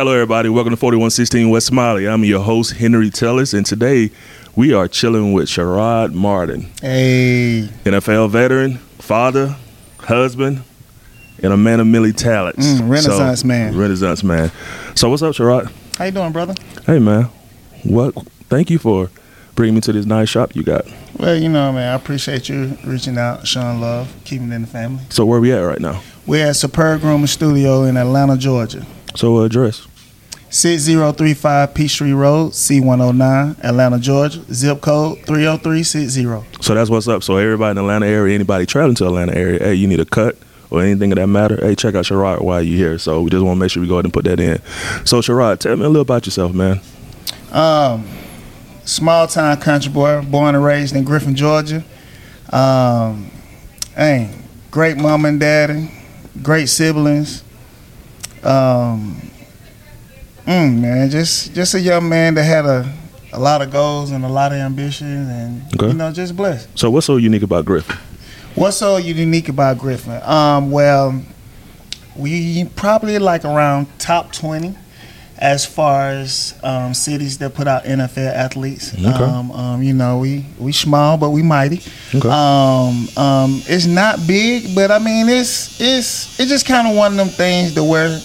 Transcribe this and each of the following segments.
Hello, everybody. Welcome to 4116 West Smiley. I'm your host, Henry Tellis, and today we are chilling with Sherrod Martin, Hey, NFL veteran, father, husband, and a man of many talents. Mm, Renaissance man. Renaissance man. So, what's up, Sherrod? how you doing, brother? Hey, man. What? Thank you for bringing me to this nice shop you got. Well, you know, man, I appreciate you reaching out, showing love, keeping it in the family. So, where we at right now? We're at Superb Grooming Studio in Atlanta, Georgia. So, uh, address. 6035 Peachtree Road, C109, Atlanta, Georgia. Zip code 30360. So that's what's up. So everybody in the Atlanta area, anybody traveling to Atlanta area, hey, you need a cut or anything of that matter, hey, check out Sherrod while you're here. So we just want to make sure we go ahead and put that in. So Sherrod, tell me a little about yourself, man. Um, small town country boy, born and raised in Griffin, Georgia. Um, hey, great mom and daddy, great siblings. Um, mm, man, just just a young man that had a, a lot of goals and a lot of ambitions, and Okay. you know, just blessed. So what's so unique about Griffin? What's so unique about Griffin? Um, well, we probably like around top twenty as far as um, cities that put out NFL athletes. Okay. Um, um, you know, we we small but we mighty. Okay. Um, um, it's not big, but I mean, it's it's it's just kind of one of them things to where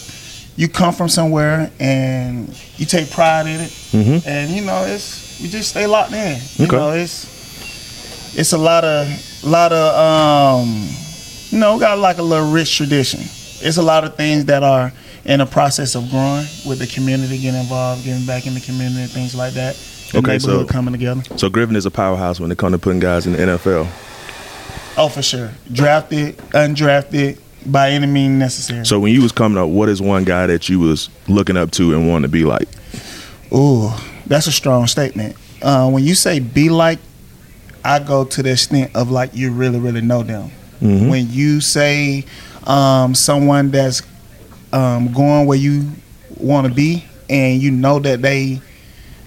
you come from somewhere and you take pride in it, Mhm. and you know, it's you just stay locked in. You Okay. know, it's it's a lot of lot of um you know got like a little rich tradition it's a lot of things that are in the process of growing with the community getting involved getting back in the community things like that Okay, so- coming together So Griffin is a powerhouse when it comes to putting guys in the NFL. oh for sure drafted undrafted by any means necessary So when you was coming up, what is one guy that you was looking up to and wanting to be like? Ooh, that's a strong statement. Uh, when you say be like, I go to the extent of like you really, really know them. Mhm. When you say um, someone that's um, going where you want to be, and you know that they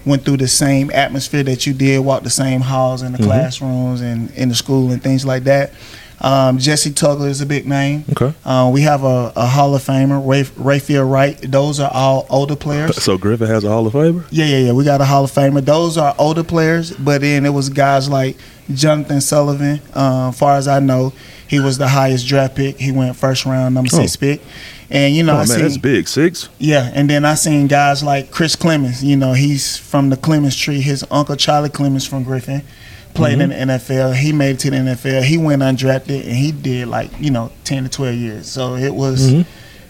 went through the same atmosphere that you did, walked the same halls in the Mhm. classrooms and in the school and things like that. Um, Jessie Tuggle is a big name. Okay. Uh, we have a, a Hall of Famer, Ray, Rayfield Wright. Those are all older players. So Griffin has a Hall of Famer. Yeah, yeah, yeah. We got a Hall of Famer. Those are older players, but then it was guys like Jonathan Sullivan. Uh, far as I know, he was the highest draft pick. He went first round, number six Oh. pick. And you know, oh I man, seen, that's big. Six. yeah, and then I seen guys like Chris Clemons. You know, he's from the Clemons tree. His uncle Charlie Clemons from Griffin played in the NFL. He made it to the NFL. He went undrafted, and he did like you know ten to twelve years. So it was, Mhm.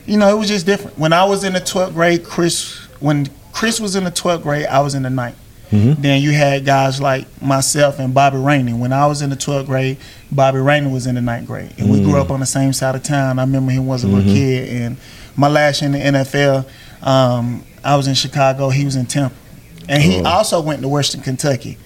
you know, it was just different. When I was in the twelfth grade, Chris when Chris was in the twelfth grade, I was in the ninth. Mhm. Then you had guys like myself and Bobby Rainey. When I was in the 12th grade, Bobby Rainey was in the ninth grade. And we grew Mm. up on the same side of town. I remember he was a little kid. And my last year in the NFL, um, I was in Chicago. He was in Temple. And he Oh. also went to Western Kentucky.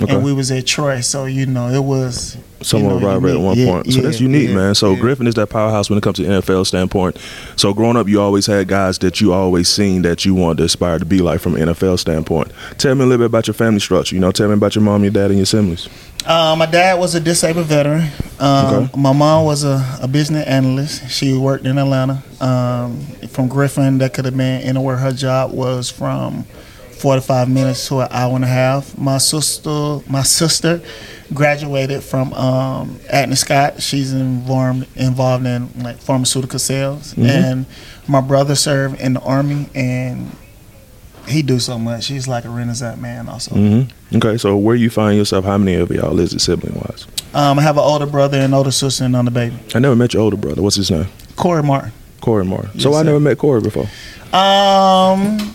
Okay. And we was at Troy. So, you know, it was... Somewhat you know, rivalry at one Yeah, point. So that's unique, yeah, man. So yeah. Griffin is that powerhouse when it comes to NFL standpoint. So growing up, you always had guys that you always seen that you wanted to aspire to be like from an NFL standpoint. Tell me a little bit about your family structure. You know, tell me about your mom, your dad, and your siblings. Uh, my dad was a disabled veteran. Um, Okay. My mom was a, a business analyst. She worked in Atlanta. Um, from Griffin, that could have been anywhere. Her job was from 45 minutes to an hour and a half. My sister, my sister, graduated from um, Agnes Scott. She's involved involved in like pharmaceutical sales, Mhm. and my brother served in the army and. He do so much. He's like a renaissance man. Also, Mm-hmm. Okay, so where you find yourself? How many of y'all is it sibling wise? um, I have an older brother and older sister and another baby. I never met your older brother. What's his name? Corey Martin. Corey Martin. Yes, so I sir. never met Corey before. Um,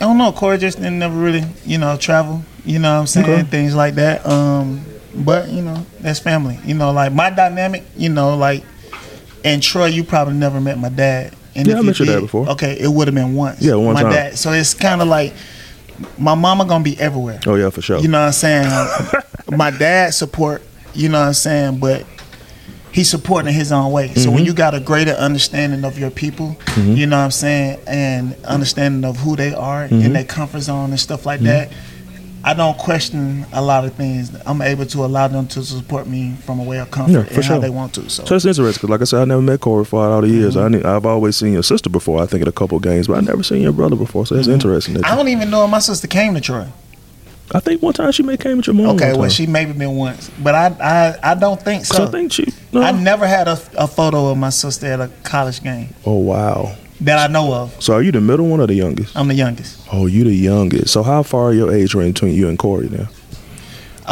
I don't know. Corey just didn't never really, you know, travel. You know what I'm saying? Okay. Things like that. Um, but you know, that's family. You know, like my dynamic. You know, like in Troy, you probably never met my dad. And Yeah, if I you met your dad before. Okay, it would have been once. Yeah, one my time. Dad. So it's kind of like my mama gonna be everywhere. Oh yeah, for sure. You know what I'm saying? my dad support, you know what I'm saying, but he's supporting in his own way. So Mm-hmm. when you got a greater understanding of your people, you know what I'm saying, and understanding of who they are Mm-hmm. in their comfort zone and stuff like that, I don't question a lot of things. I'm able to allow them to support me from a way of comfort Yeah, for and sure. how they want to. So, So it's interesting because, like I said, I never met Corey for all the years. Mm-hmm. I I've always seen your sister before. I think at a couple games, but I never seen your brother before. So it's interesting. That Mm-hmm. I don't even know if my sister came to Troy. I think one time she may came with your mom. Okay, well, she maybe been once, but I I, I don't think so. I think she. No. I never had a, a photo of my sister at a college game oh wow. that I know of. So are you the middle one or the youngest? I'm the youngest. Oh, you the youngest. So how far are your age range between you and Corey now?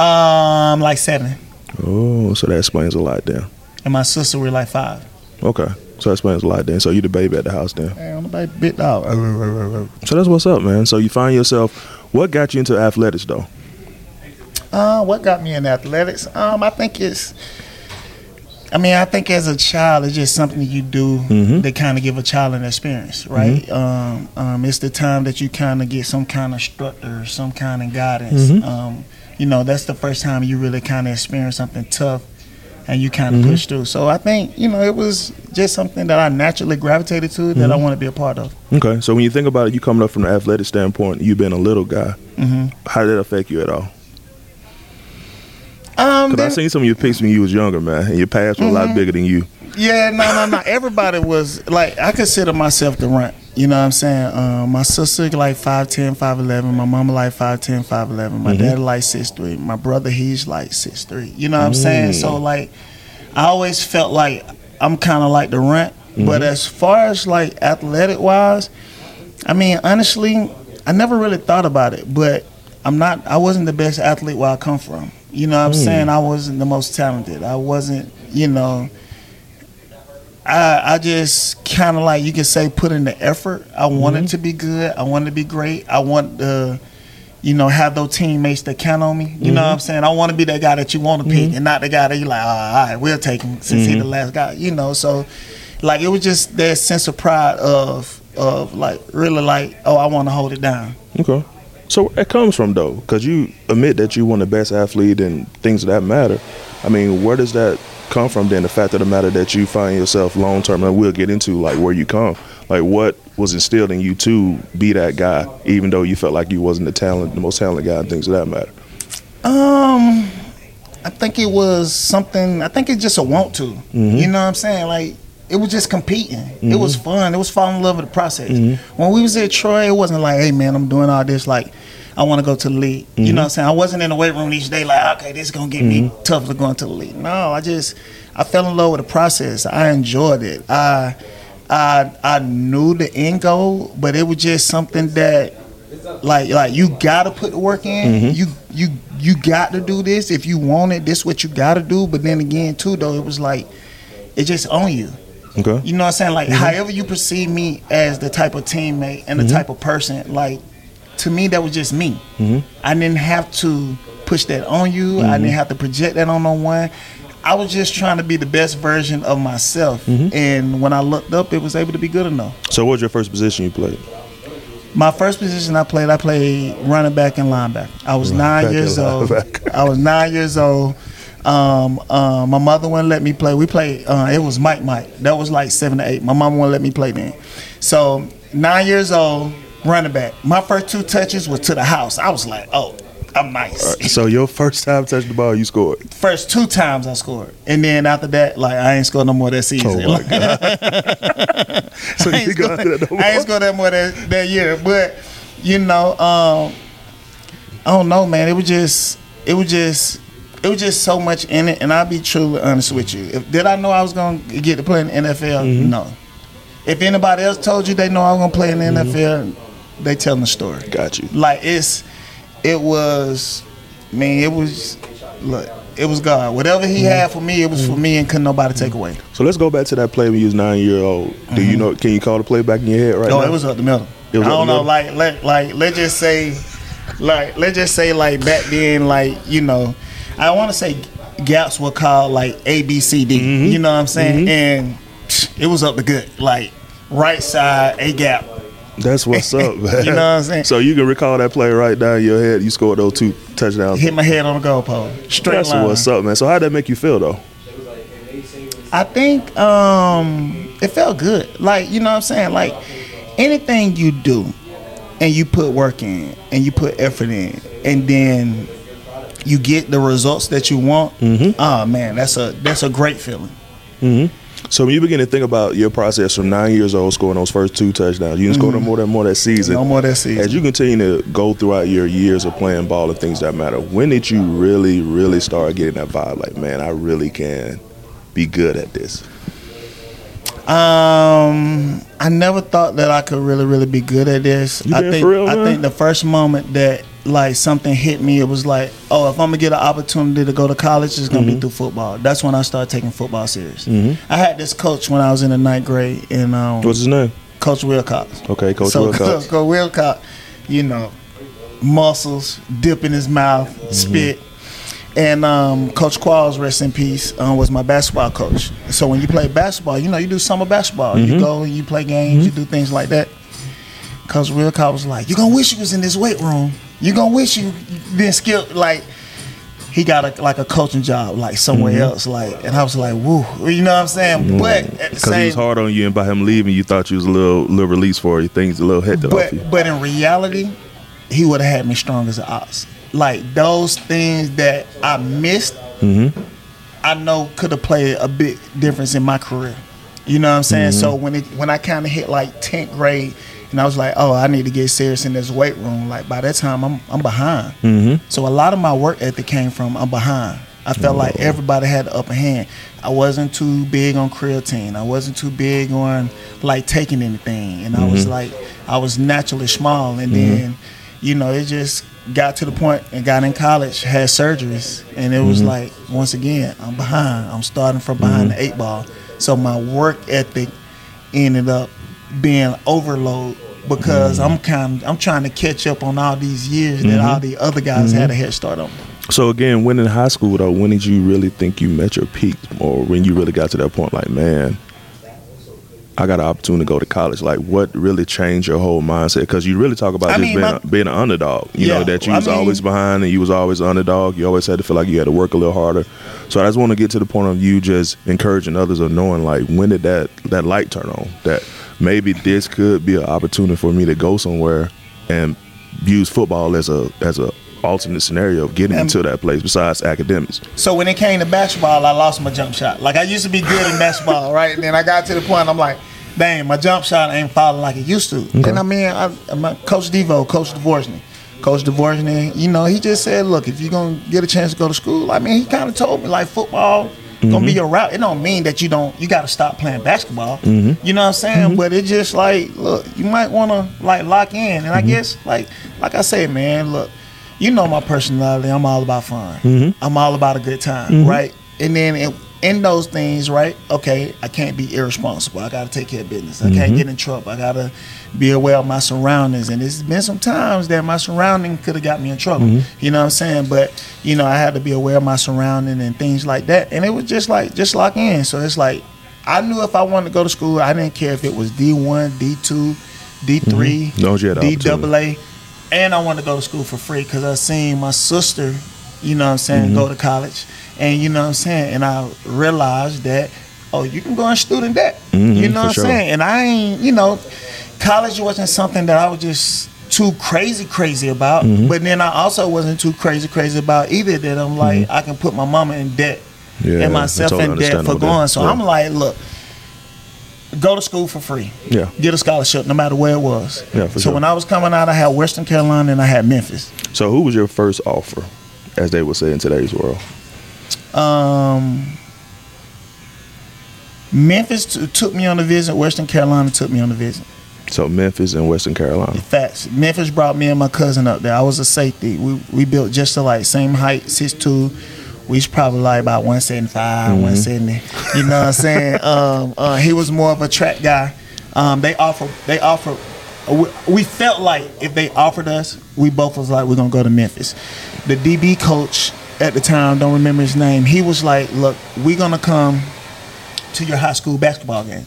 Um, like seven, Oh, so that explains a lot then. and my sister we're like five. Okay, so that explains a lot then. So you the baby at the house then. Hey, I'm a baby bit dog. So that's what's up, man. So you find yourself. What got you into athletics though? Uh, what got me in athletics? Um, I think it's. I mean, I think as a child, it's just something you do Mhm. that kind of give a child an experience, right? Um, um, it's the time that you kind of get some kind of structure, some kind of guidance. Mhm. Um, you know, that's the first time you really kind of experience something tough, and you kind of Mhm. push through. So I think you know it was just something that I naturally gravitated to that I Mhm. want to be a part of. Okay, so when you think about it, you coming up from the athletic standpoint, you being a little guy. hmm How did that affect you at all? Um, Because I seen some of your pics when you was younger, man, and your past was a lot Mhm. bigger than you. Yeah, no, no, no. Everybody was like, I consider myself the runt. You know what I'm saying? Um, my sister like 5'10", 5'11". My mama like 5'10", 5'11". My Mhm. dad like 6'3". My brother, he's like 6'3". You know what I'm saying? Mm. So like, I always felt like I'm kind of like the runt. But as far as like athletic wise, I mean, honestly, I never really thought about it. But I'm not. I wasn't the best athlete where I come from. You know what I'm Mm. saying? I wasn't the most talented. I wasn't. You know. I I just kind of like you can say put in the effort. I mm-hmm. wanted to be good. I wanted to be great. I want to, you know, have those teammates that count on me. You know what mm-hmm. I'm saying? I want to be that guy that you want to pick, mm-hmm. and not the guy that you like. Oh, all right, we'll take him since he's the last guy. You know, so like it was just that sense of pride of of like really like oh I want to hold it down. Okay. So where it comes from though, because you admit that you of the best athlete and things of that matter. I mean, where does that come from then? The fact of the matter that you find yourself long term, and we'll get into like where you come. Like what was instilled in you to be that guy, even though you felt like you wasn't the talent, the most talented guy, and things of that matter. Um, I think it was something. I think it's just a want to. Mhm. You know what I'm saying? Like it was just competing. It Mm-hmm. was fun. It was falling in love with the process. Mhm. When we was at Troy, it wasn't like, hey man, I'm doing all this. Like I want to go to the league. Mm-hmm. You know what I'm saying? I wasn't in the weight room each day like, okay, this is gonna get me Mm-hmm. tough to going to the league. No, I just I fell in love with the process. I enjoyed it. I I I knew the end goal, but it was just something that like like you gotta put the work in. Mm-hmm. You you you got to do this if you want it. This what you gotta do. But then again, too though, it was like it's just on you. Okay. You know what I'm saying? Mm-hmm. Like however you perceive me as the type of teammate and the type of person, like to me that was just me. Mhm. I didn't have to push that on you. I didn't have to project that on no one. I was just trying to be the best version of myself. Mm-hmm. And when I looked up, it was able to be good enough. So what was your first position you played? My first position I played, I played running back and linebacker. I was Running nine years old. I was nine years old. Um, uh, my mother wouldn't let me play. We played. Uh, it was Mike Mike. That was like seven to eight. My mom wouldn't let me play then. So nine years old, running back. My first two touches were to the house. I was like, oh, I'm nice. So your first time touching the ball, you scored. First two times I scored, and then after that, like I ain't scored no more that season. Oh my god! so I you ain't scored, that no I ain't more? scored that more that, that year. But you know, um, I don't know, man. It was just, it was just, it was just so much in it. And I'll be truly honest with you. If did I know I was gonna get to play in the NFL? Mm-hmm. No. If anybody else told you they know I was gonna play in the Mm-hmm. NFL, they telling the story. Got you. Like it's, it was, man. It was, look. It was God. Whatever He Mm-hmm. had for me, it was for me, and couldn't nobody take away. So let's go back to that play when you was nine year old. Do you know? Can you call the play back in your head right No, now? Mm-hmm. it was up the middle. It was I don't know, like let like let's just say, like let's just say like back then, like you know, I want to say gaps were called like A B C D. Mm-hmm. You know what I'm saying? And it was up the good, like right side A gap. That's what's up, man. You know what I'm saying? So you can recall that play right down your head. You scored those two touchdowns. Hit my head on the goalpost. Straight That's line. what's up, man. So how'd that make you feel though? I think um it felt good. Like, you know what I'm saying? Like anything you do, and you put work in and you put effort in and then you get the results that you want, oh man, that's a that's a great feeling. Mm-hmm. So when you begin to think about your process from nine years old, scoring those first two touchdowns, you didn't score mm-hmm. no more than more that season. No more that season. As you continue to go throughout your years of playing ball and things that matter, when did you really, really start getting that vibe? Like, man, I really can be good at this. Um, I never thought that I could really, really be good at this. You I think real, I think the first moment that like something hit me, it was like, oh, if I'm gonna get an opportunity to go to college, it's gonna Mm-hmm. be through football. That's when I started taking football serious. I had this coach when I was in the ninth grade, and um, What's his name? Coach Wilcox. Okay, Coach so Wilcox. Coach Wilcox, you know, muscles, dip in his mouth, Mm-hmm. spit. And um, Coach Qualls, rest in peace, um, was my basketball coach. So when you play basketball, you know, you do summer basketball. Mm-hmm. You go, you play games, you do things like that. Coach Wilcox was like, you're gonna wish you was in this weight room. You gonna wish you been skilled like." He got a, like a coaching job, like somewhere Mm-hmm. else, like, and I was like, "Woo," you know what I'm saying? But at the Because he was hard on you, and by him leaving, you thought you was a little, little release for you. Things a little hectic off you. but but in reality, he would have had me strong as an ox. Like those things that I missed, Mm-hmm. I know could have played a big difference in my career. You know what I'm saying? So Mm-hmm. when it when I kind of hit like 10th grade, and I was like, oh, I need to get serious in this weight room. Like by that time, I'm I'm behind. Mm-hmm. So a lot of my work ethic came from I'm behind. I felt like everybody had the upper hand. I wasn't too big on creatine. I wasn't too big on like taking anything, and I was mm-hmm. like, I was naturally small, and mm-hmm. then, you know, it just got to the point and got in college, had surgeries, and it was mm-hmm. like once again, I'm behind. I'm starting from behind the eight ball. So my work ethic ended up being overload because mm. I'm kind I'm trying to catch up on all these years that all mm-hmm. the other guys had a mm-hmm. head start on. So again, when in high school though, when did you really think you met your peak, or when you really got to that point, like, man, I got an opportunity to go to college. Like, what really changed your whole mindset? Because you really talk about I just mean, being my- a, being an underdog. You know that you I was mean- always behind and you was always an underdog. You always had to feel like you had to work a little harder. So I just want to get to the point of you just encouraging others or knowing like when did that that light turn on that maybe this could be an opportunity for me to go somewhere and use football as a as a alternate scenario of getting into that place besides academics. So when it came to basketball, I lost my jump shot. Like I used to be good in basketball, right? And then I got to the point I'm like, dang, my jump shot ain't falling like it used to. And I mean, I, my coach Devo, Coach Dvorsny, Coach Dvorsny, you know, he just said, look, if you're gonna get a chance to go to school, I mean, he kind of told me like football. Gonna be mm-hmm. your route. It don't mean that you don't. You got to stop playing basketball. Mm-hmm. You know what I'm saying? Mm-hmm. But it just like, look, you might want to like lock in. And I guess like, like I said, man, look, you know my personality. I'm all about fun. I'm all about a good time, right? And then in, in those things, right? Okay, I can't be irresponsible. I got to take care of business. I can't get in trouble. I got to be aware of my surroundings. And it's been some times that my surrounding could have got me in trouble. You know what I'm saying? But you know, I had to be aware of my surrounding and things like that. And it was just like just lock in. So it's like I knew if I wanted to go to school, I didn't care if it was D one, D two, D 3 As long as you D double A, and I wanted to go to school for free because I seen my sister, you know what I'm saying, Mm-hmm. go to college, and you know what I'm saying, and I realized that oh, you can go on student debt, Mhm, you know what I'm sure. saying, and I ain't, you know, college wasn't something that I was just too crazy crazy about, Mm-hmm. but then I also wasn't too crazy crazy about either that I'm like I can put my mama in debt Mm-hmm. Yeah, and myself totally in debt for going, so Yeah. I'm like, look. Go to school for free Yeah. get a scholarship no matter where it was. Yeah, for so sure. when I was coming out, I had Western Carolina and I had Memphis. So who was your first offer, as they would say in today's world? Um, Memphis t- took me on a visit. Western Carolina took me on a visit. So Memphis and Western Carolina. Facts. Memphis brought me and my cousin up there. I was a safety. We we built just to like same height, six two. We was probably like about 175, 170. You know what I'm saying? um, uh, he was more of a track guy. Um, they offer they offer we, we felt like if they offered us, we both was like we're gonna go to Memphis. The DB coach at the time, don't remember his name. He was like, "Look, we're gonna come to your high school basketball game,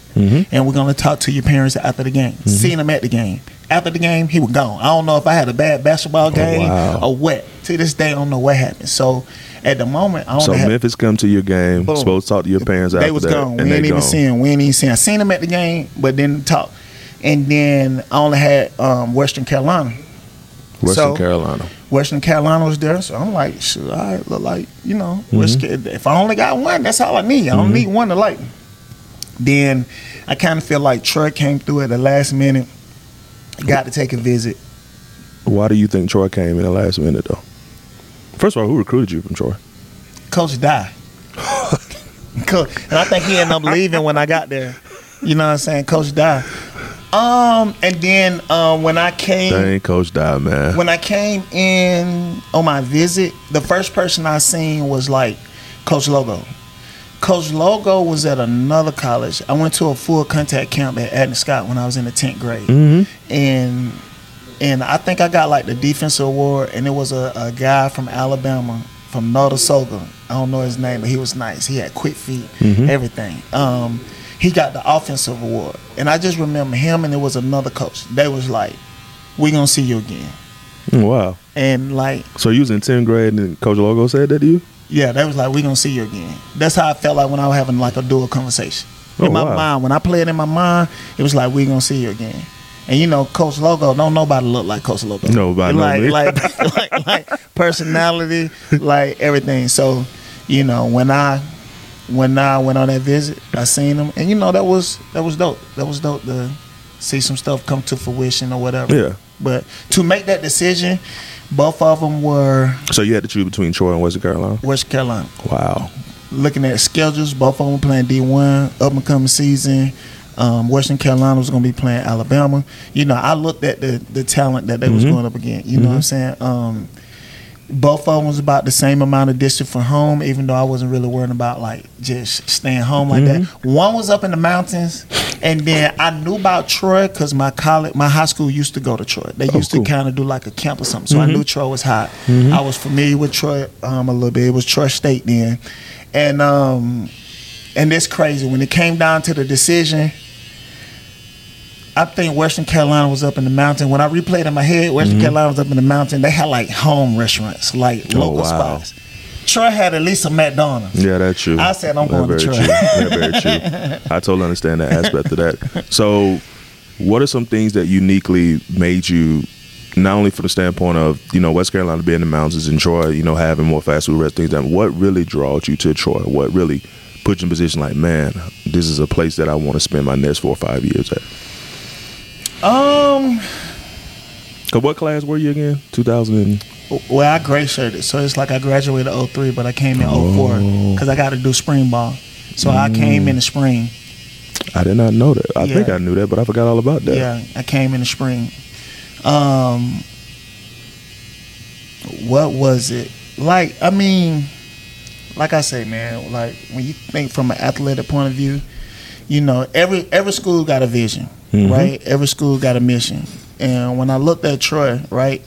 and we're gonna talk to your parents after the game. Seeing them at the game. After the game, he was gone. I don't know if I had a bad basketball game wow. or what. To this day, I don't know what happened. So at the moment, I don't So. Memphis come to your game, Boom. supposed to talk to your parents after They was that, gone. and We ain't even. 'em. We ain't even seen. I seen them at the game, but didn't talk. and then I only had um, Western Carolina. Western So- Carolina. Western Carolina was there, so I'm like, shoot, I look like you know, Mm-hmm. If I only got one, that's all I need. I don't need one to like. Then I kind of feel like Troy came through at the last minute. Got to take a visit. Why do you think Troy came in the last minute though? First of all, who recruited you from Troy? Coach die. Coach, and I think he ended up leaving when I got there. You know what I'm saying? Coach die. Um, and then um, when I came, Dang, Coach died, man. when I came in on my visit, the first person I seen was like Coach Logo. Coach Logo was at another college. I went to a full contact camp at Adden Scott when I was in the tenth grade, mm-hmm. and and I think I got like the defensive award, and it was a, a guy from Alabama from Notasulga. I don't know his name, but he was nice. He had quick feet, everything. Um, he got the offensive award, and I just remember him, and it was another coach. They was like, "We gonna see you again." Mm, Wow. And like, So you was in 10th grade and Coach Logo said that to you? yeah, they was like, "We gonna see you again." That's how I felt like when I was having like a dual conversation Oh, in my wow. mind. When I played in my mind, it was like, "We gonna see you again." And you know, Coach Logo, don't nobody look like Coach Logo. Nobody like, like, like, like personality, like everything. So, you know, when I when I went on that visit, I seen him, and you know that was that was dope. That was dope to see some stuff come to fruition or whatever. Yeah. But to make that decision, both of them were So you had to choose between Troy and Western Carolina? West Carolina. Wow. Looking at schedules, both of them playing D one up and coming season. Um, Western Carolina was going to be playing Alabama. You know, I looked at the the talent that they was Mhm. going up against. You know what I'm saying? Um, both of them was about the same amount of distance from home, even though I wasn't really worrying about like just staying home like that. One was up in the mountains, and then I knew about Troy because my college, my high school used to go to Troy. They Oh, used cool. to kind of do like a camp or something, so I knew Troy was hot. I was familiar with Troy um, a little bit. It was Troy State then, and um, and it's crazy when it came down to the decision. I think Western Carolina was up in the mountain. When I replayed in my head, Western Carolina was up in the mountain. They had like home restaurants, like Mm-hmm. Oh, local wow. spots. Troy had at least a McDonald's. Yeah, that's true. I said I'm That's going to Troy. true. That's very true. I totally understand that aspect of that. So, what are some things that uniquely made you, not only from the standpoint of you know West Carolina being in the mountains and Troy, you know having more fast food restaurants, things, what really drawed you to Troy? What really put you in position like, man, this is a place that I want to spend my next four or five years at? Um, Cause what class were you again? Two thousand. well, I gray shirted, so it's like I graduated 03, but I came in Oh. 04 because I got to do spring ball. So I came in the spring. I did not know that. I think I knew that, but I forgot all about that. Yeah, I came in the spring. Um, what was it like? I mean, like I say, man, like when you think from an athletic point of view, you know, every every school got a vision, Mhm. right? Every school got a mission. And when I looked at Troy, right,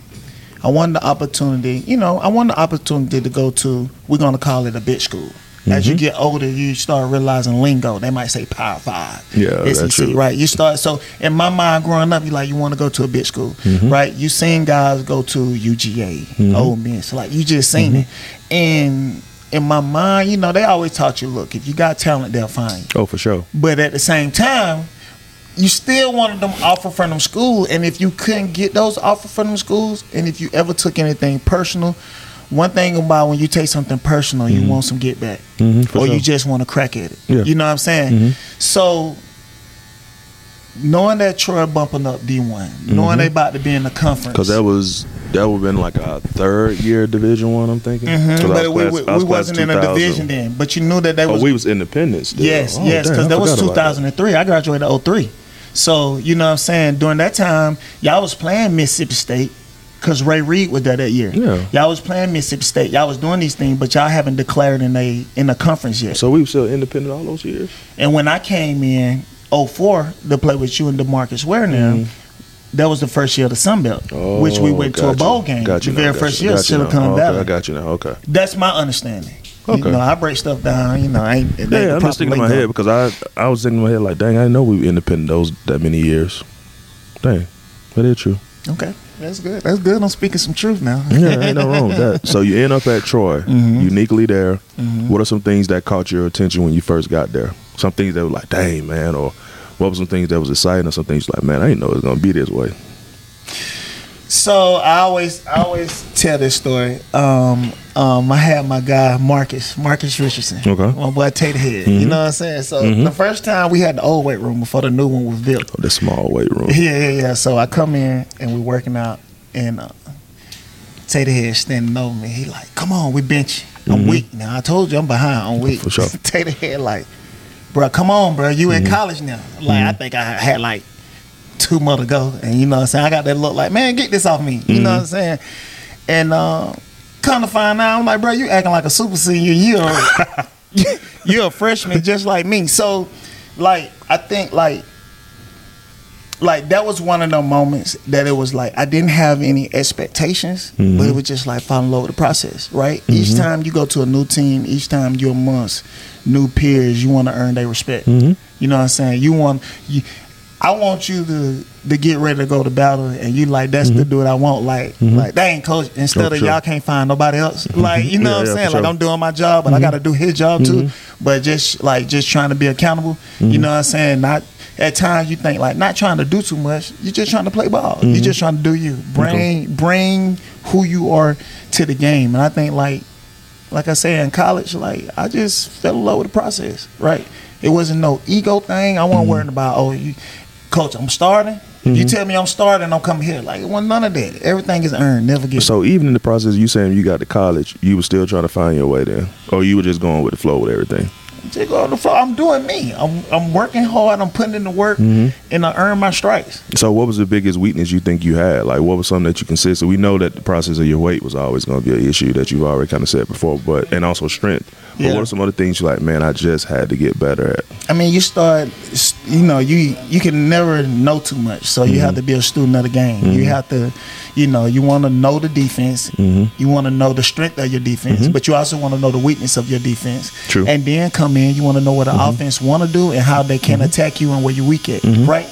I wanted the opportunity. You know, I wanted the opportunity to go to. We're gonna call it a bitch school. As you Mhm. get older, you start realizing lingo. They might say Power Five. Yeah, that's true. right? You start so in my mind growing up, you like you want to go to a bitch school, Mm-hmm. right? You seen guys go to UGA, Ole Miss, like you just seen Mm-hmm. it, and in my mind, you know, they always taught you, look, if you got talent, they'll find you. Oh, for sure. But at the same time, you still wanted them offer from them school, and if you couldn't get those offer from them schools, and if you ever took anything personal. One thing about when you take something personal, you want some get back, Mhm, for or you just want to crack at it. Yeah. You know what I'm saying? Mhm. So knowing that Troy bumping up D one, knowing they about to be in the conference, Because that was that would have been like a third year Division One. I'm thinking, Mhm, was but we, class- we, was we class wasn't in a division then. But you knew that they Oh, was we was independent still. yes, Oh, yes, because that was 2003. I graduated 03. So you know what I'm saying. During that time, y'all was playing Mississippi State. Cause Ray Reed was there that year. Yeah. Y'all was playing Mississippi State. Y'all was doing these things, but y'all haven't declared in a in a conference yet. So we were still independent all those years. And when I came in 04 to play with you and Demarcus Ware now, mm-hmm. that was the first year of the Sun Belt, Oh, which we oh, went to a bowl you. game. Got you the now, very first you, year, got now. Silicon Oh, Valley. Okay, I got you now. Okay. That's my understanding. Okay. You know, I break stuff down. You know, I ain't. Yeah, I'm just thinking in my head because I I was thinking in my head like, dang, I didn't know we were independent those that many years. Dang, that is true. Okay, that's good. That's good. I'm speaking some truth now. Yeah, ain't no wrong with that. So you end up at Troy, Mm-hmm. uniquely there. What are some things that caught your attention when you first got there? Some things that were like, dang, man, or What were some things that was exciting, or some things like, man, I didn't know it was gonna be this way. So I always I always tell this story. Um, um, I had my guy Marcus Marcus Richardson. Okay. My boy Tate Head. You know what I'm saying? So the first time we had the old weight room before the new one was built. The small weight room. Yeah, yeah, yeah. So I come in and we're working out, and uh, Tater Head standing over me. He like, "Come on, we bench. I'm weak now. I told you I'm behind. I'm weak." For sure. Tater Head like, "Bro, come on, bro. You in college now?" Like I think I had like two months ago, and you know what I'm saying. I got that look like, man, get this off me. You know what I'm mm-hmm. saying? And uh, kind of find out, I'm like, bro, you acting like a super senior. You're you're a freshman just like me. So, like, I think like like that was one of the moments that it was like I didn't have any expectations, but it mm-hmm. was just like fall in love with the process, right? Mm-hmm. Each time you go to a new team, each time you're amongst new peers, you want to earn their respect. You know what I'm saying? You want you. I want you to to get ready to go to battle, and you like that's the dude I want. Like like dang coach, instead Oh, of sure. y'all can't find nobody else. Like you know Yeah, what I'm yeah, saying? for Like sure. I'm doing my job, but I got to do his job too. But just like just trying to be accountable. You know what I'm saying? Not at times you think like not trying to do too much. You're just trying to play ball. You're just trying to do you. Bring bring who you are to the game. And I think like like I said in college, like I just fell in love with the process. Right? It wasn't no ego thing. I wasn't worrying about oh you, coach. I'm starting. If you mm-hmm. tell me I'm starting, I'm coming here. Like it wasn't none of that. Everything is earned. Never get. So even in the process, you saying you got to college, you were still trying to find your way there, or you were just going with the flow with everything. Just go on the floor. I'm doing me. I'm I'm working hard. I'm putting in the work, mm-hmm. and I earn my stripes. So what was the biggest weakness you think you had? Like what was something that you consistent? We know that the process of your weight was always going to be an issue that you've already kind of said before, but and also strength. But Yeah. what are some other things you're like, man, I just had to get better at? I mean, you start, you know, you you can never know too much, so you have mm-hmm. to be a student of the game. You mm-hmm. have to, you know, you want to know the defense. Mm-hmm. You want to know the strength of your defense, but you also want to know the weakness of your defense. True. And then come in, you want to know what the offense want to do and how they can attack you and where you're weak at, right?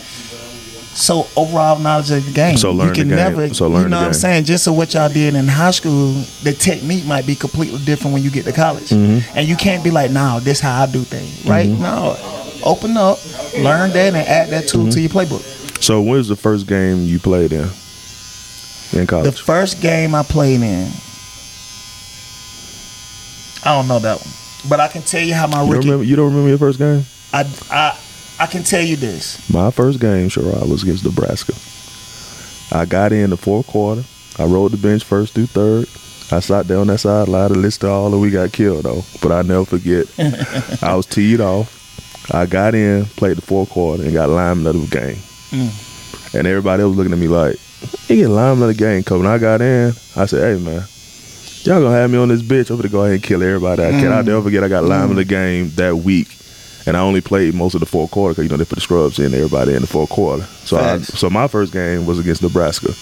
So overall knowledge of the game. So you learn can the game. never, So you know what I'm saying? Just so what y'all did in high school, the technique might be completely different when you get to college, Mm-hmm. and you can't be like, "No, this how I do things," right? No, open up, learn that, and add that tool Mm-hmm. to your playbook. So when was the first game you played in? In college? The first game I played in, I don't know that one, but I can tell you how my you, rookie. remember, you don't remember your first game? I, I, I can tell you this. My first game, Sherrod, was against Nebraska. I got in the fourth quarter. I rode the bench first through third. I sat down that sideline and listened to all that we got killed though. But I never forget. I was teed off. I got in, played the fourth quarter, and got lineman of the game. Mm. And everybody was looking at me like, "You get lineman of the game, coach." When I got in, I said, "Hey man, y'all gonna have me on this bitch? I'm gonna go ahead and kill everybody I can." I mm. never forget. I got lineman of the mm. game that week. And I only played most of the fourth quarter because you know they put the scrubs in everybody in the fourth quarter. So I, so my first game was against Nebraska.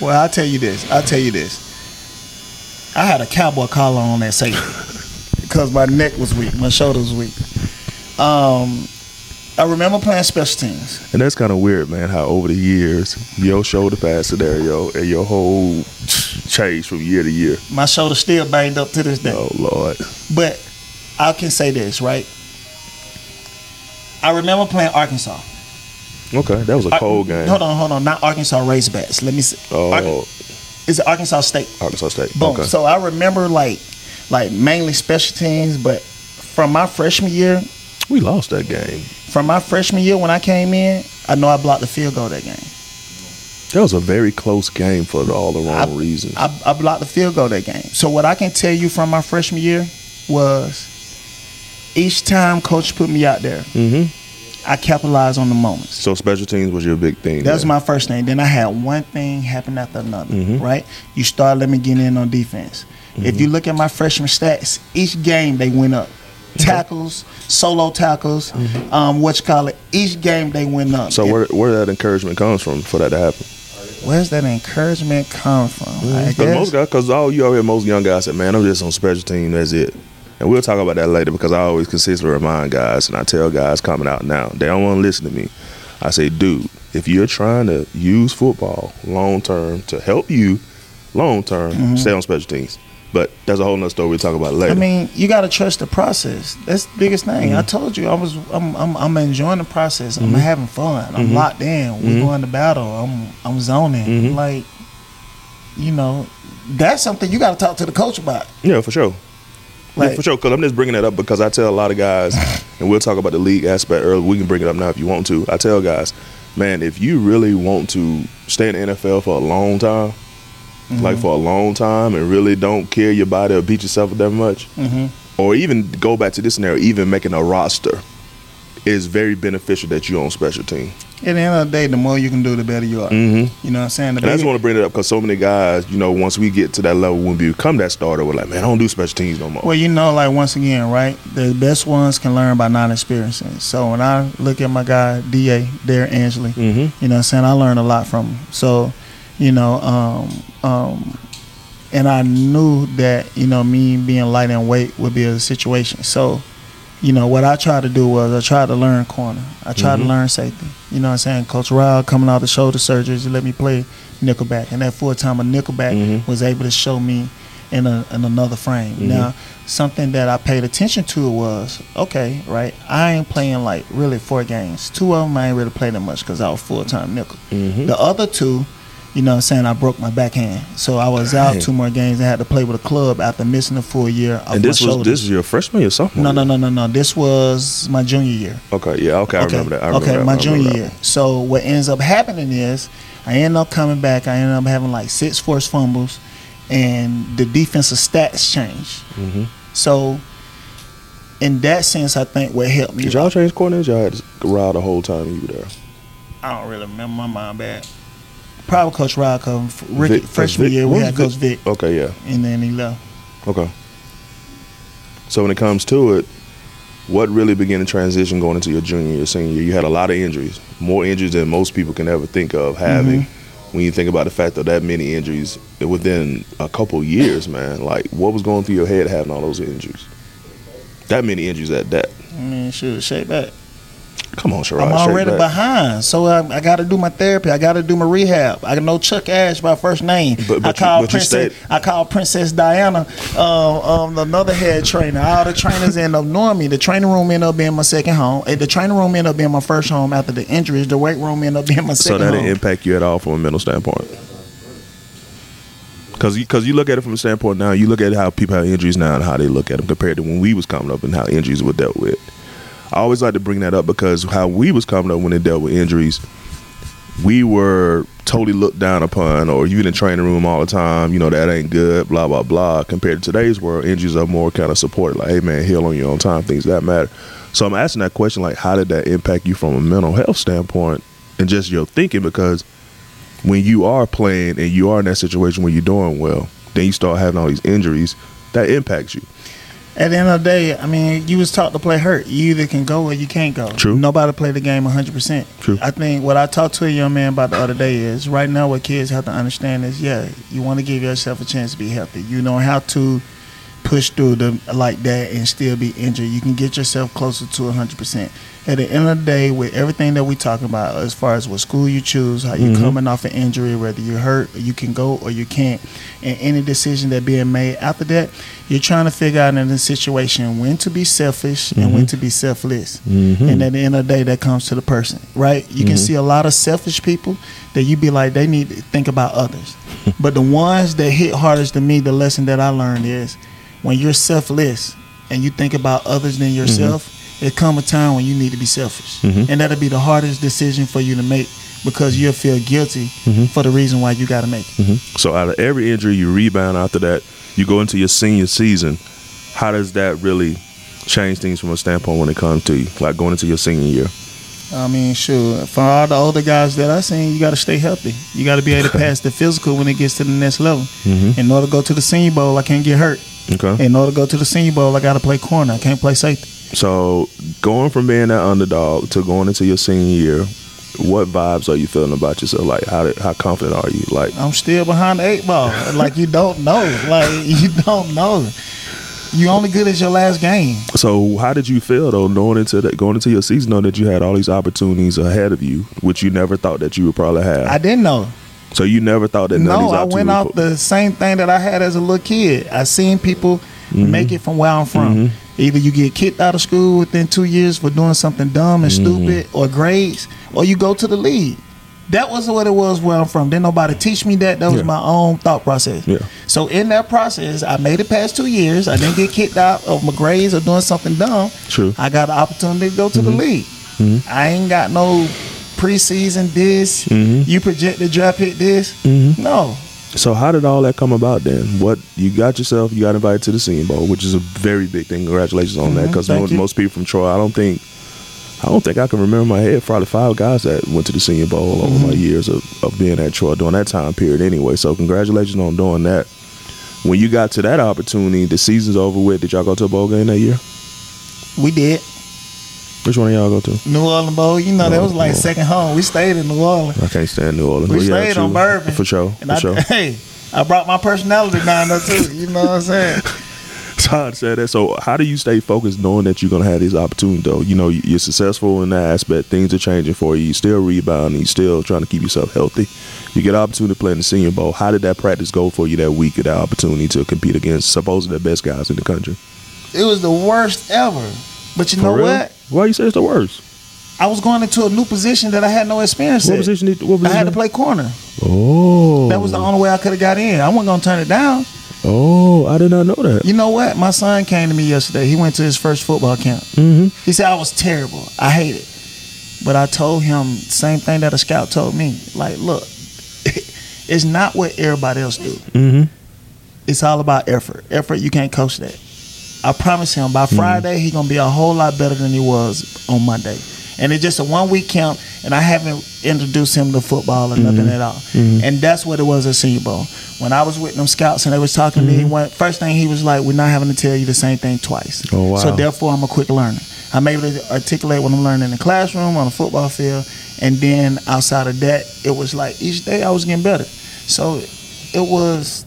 Well, I'll tell you this. I'll tell you this. I had a cowboy collar on that safety because my neck was weak, my shoulders was weak. Um, I remember playing special teams. And that's kind of weird, man. How over the years your shoulder pad scenario and your whole changed from year to year. My shoulder still banged up to this day. Oh Lord, But I can say this, right? I remember playing Arkansas. okay, that was a Ar- cold game. Hold on, hold on. Not Arkansas Razorbacks. Let me see. Oh, Ar- is it Arkansas State? Arkansas State. Boom. Okay. So I remember like, like mainly special teams, but from my freshman year, we lost that game. from my freshman year when I came in, I know I blocked the field goal that game. That was a very close game for all the wrong reasons. I, I blocked the field goal that game. So what I can tell you from my freshman year was each time coach put me out there, hmm I capitalized on the moments. So special teams was your big thing. That was my first thing. Then I had one thing happen after another, Mhm. right? You start letting me get in on defense. Mm-hmm. If you look at my freshman stats, each game they went up. Tackles, solo tackles, um, what you call it. Each game they went up. Mm-hmm. So where where that encouragement comes from for that to happen? Where's that encouragement come from? I Because guess- most guys, because all you already most young guys said, man, I'm just on special team. That's it. And we'll talk about that later because I always consistently remind guys, and I tell guys coming out now, they don't want to listen to me. I say, dude, if you're trying to use football long term to help you long term, Mm-hmm. stay on special teams. But that's a whole nother story we'll talk about later. I mean, you got to trust the process. That's the biggest thing. I mm-hmm. told you, I was, I'm, I'm, I'm enjoying the process. I'm mm-hmm. having fun. I'm mm-hmm. locked in. We're going to battle. I'm, I'm zoning. Like, you know, that's something you got to talk to the coach about. yeah, for sure. Like, yeah, for sure. Because I'm just bringing that up because I tell a lot of guys, and we'll talk about the league aspect earlier. We can bring it up now if you want to. I tell guys, man, if you really want to stay in the NFL for a long time, like for a long time, and really don't care your body or beat yourself that much, Mhm. or even go back to this scenario, even making a roster, is very beneficial that you on special team. At the end of the day, the more you can do, the better you are. Mm-hmm. You know what I'm saying? The And I just want to bring it up because so many guys, you know, once we get to that level, when we become that starter, we're like, man, I don't do special teams no more. Well, you know, like once again, right? The best ones can learn by not experiencing. So when I look at my guy Da, Derrick Ansley, Mm-hmm. you know what I'm saying? I learned a lot from him. So, you know, um, um, and I knew that, you know, me being light in weight would be a situation. So, you know, what I tried to do was I tried to learn corner. I tried Mhm. to learn safety. You know what I'm saying? Coach Ryle coming out of the shoulder surgeries, he let me play nickelback. And that full time of nickelback Mhm. was able to show me in, a, in another frame. Mhm. Now, something that I paid attention to was, okay, right, I ain't playing like really four games. Two of them I ain't really played that much because I was full time nickel. Mm-hmm. The other two, you know what I'm saying, I broke my backhand. So I was out two more games and had to play with a club after missing a full year of and this was shoulders. this is your freshman or sophomore? no, no, no, no, no. This was my junior year. Okay, yeah, okay, I remember that. I remember okay, that. my junior year. So what ends up happening is I end up coming back. I end up having like six forced fumbles, and the defensive stats change. Mhm. So in that sense, I think what helped me. Did y'all change coordinators? Y'all had to ride the whole time you were there. I don't really remember my mind bad. Probably Coach Rod, Ricky, Vic- freshman Vic- year we had was Coach Vic, Okay, yeah, and then he left. okay. So when it comes to it, what really began the transition going into your junior year, senior year? You had a lot of injuries, more injuries than most people can ever think of having. Mm-hmm. When you think about the fact of that many injuries within a couple years, man, like what was going through your head having all those injuries? That many injuries at that. I mean, shoot, shake back. Come on, Sherrod. I'm already behind, so I, I got to do my therapy. I got to do my rehab. I know Chuck Ash by first name. But- but I call you Princess. I call Princess Diana, um, um, another head trainer. All the trainers end up knowing me. The training room ended up being my second home. Eh, The training room ended up being my first home after the injuries. The weight room ended up being my So that didn't impact you at all from a mental standpoint. Because you, cause you look at it from a standpoint now, you look at how people have injuries now and how they look at them compared to when we was coming up and how injuries were dealt with. I always like to bring that up because how we was coming up when they dealt with injuries, we were totally looked down upon, or you in the training room all the time, you know that ain't good, blah blah blah. Compared to today's world, injuries are more kind of supported, like hey man, heal on your own time, things that matter. So I'm asking that question, like how did that impact you from a mental health standpoint and just your thinking? Because when you are playing and you are in that situation where you're doing well, then you start having all these injuries, that impacts you. At the end of the day, I mean, you was taught to play hurt. You either can go or you can't go. True. Nobody play the game 100%. True. I think what I talked to a young man about the other day is right now what kids have to understand is, yeah, you want to give yourself a chance to be healthy. You know how to push through them like that and still be injured. You can get yourself closer to 100%. At the end of the day, with everything that we talking about, as far as what school you choose, how you're Mhm. coming off an injury, whether you're hurt, you can go or you can't, and any decision that being made after that, you're trying to figure out in the situation when to be selfish and when Mhm. to be selfless. Mm-hmm. And at the end of the day, that comes to the person, right? You can Mhm. see a lot of selfish people that you be like, they need to think about others. but the ones that hit hardest to me, the lesson that I learned is when you're selfless and you think about others than yourself, it come a time when you need to be selfish. Mhm. And that'll be the hardest decision for you to make because you'll feel guilty Mhm. for the reason why you got to make it. hmm So out of every injury, you rebound after that. You go into your senior season. How does that really change things from a standpoint when it comes to you, like going into your senior year? I mean, sure. For all the older guys that I seen, you got to stay healthy. You got to be able to pass the physical when it gets to the next level. Mm-hmm. In order to go to the Senior Bowl, I can't get hurt. Okay. In order to go to the Senior Bowl, I got to play corner. I can't play safety. So going from being that underdog to going into your senior year, what vibes are you feeling about yourself? Like how did, how confident are you? Like I'm still behind the eight ball. like you don't know. Like you don't know. You only good as your last game. so, how did you feel though, going into that, going into your season, knowing that you had all these opportunities ahead of you, which you never thought that you would probably have? I didn't know. So you never thought that No, I went off the same thing that I had as a little kid. I seen people Mm-hmm. make it from where I'm from. Either you get kicked out of school within two years for doing something dumb and Mm-hmm. stupid, or grades, or you go to the league. That was what it was where I'm from. Didn't nobody teach me that. That was Yeah. my own thought process. Yeah. So in that process, I made it past two years. I didn't get kicked out of my grades or doing something dumb. True. I got an opportunity to go to Mm-hmm. the league. I ain't got no preseason this. Mm-hmm. You projected draft pick this. No, So how did all that come about then? What you got yourself? You got invited to the Senior Bowl, which is a very big thing. Congratulations on that, Mhm, because most, most people from Troy, I don't think, I don't think I can remember in my head probably five guys that went to the Senior Bowl over Mm-hmm. my years of, of being at Troy during that time period. Anyway, so congratulations on doing that. When you got to that opportunity, the season's over with. Did y'all go to a bowl game that year? we did. Which one of y'all go to? New Orleans Bowl, you know, that Oh, was like oh. second home. We stayed in New Orleans. I can't stand New Orleans. We But yeah, stayed on true. Bourbon. for sure. And For I, sure. hey, I brought my personality down there too. You know what I'm saying? Todd said that. So, how do you stay focused knowing that you're gonna have these opportunities? Though you know you're successful in that aspect. Things are changing for you. You still rebounding. You still trying to keep yourself healthy. You get an opportunity to play in the Senior Bowl. How did that practice go for you that week? That opportunity to compete against supposedly the best guys in the country. It was the worst ever. But you For know real? what? Why you say it's the worst? I was going into a new position that I had no experience What in. position? Did, what I had to play corner. Oh, That was the only way I could have got in. I wasn't gonna turn it down. Oh, I did not know that. You know what? My son came to me yesterday. He went to his first football camp. Mm-hmm. He said I was terrible. I hate it. But I told him same thing that a scout told me. Like, look, it's not what everybody else do. Mm-hmm. It's all about effort. Effort, you can't coach that. I promise him by mm-hmm. Friday he gonna be a whole lot better than he was on Monday. And it's just a one week camp, and I haven't introduced him to football or nothing mm-hmm. at all. Mm-hmm. And that's what it was at Senior Bowl. When I was with them scouts and they was talking to me, one, first thing he was like, "We're not having to tell you the same thing twice." Oh, wow. So therefore, I'm a quick learner. I'm able to articulate what I'm learning in the classroom, on the football field, and then outside of that, it was like each day I was getting better. So it was,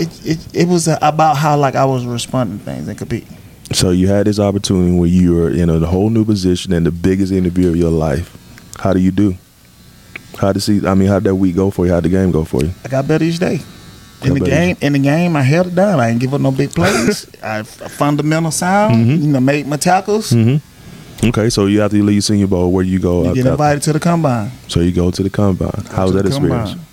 it it, it was about how like I was responding to things and competing. So you had this opportunity where you were in a whole new position and the biggest interview of your life. How do you do? How did see? I mean, how did that week go for you? How did the game go for you? I got better each day. In the game, in the game, I held it down. I didn't give up no big plays. I fundamental sound. Mm-hmm. You know, made my tackles. Okay, so you after you leave Senior Bowl, where do you go? You get invited to the combine. So you go to the combine. How was that experience? combine.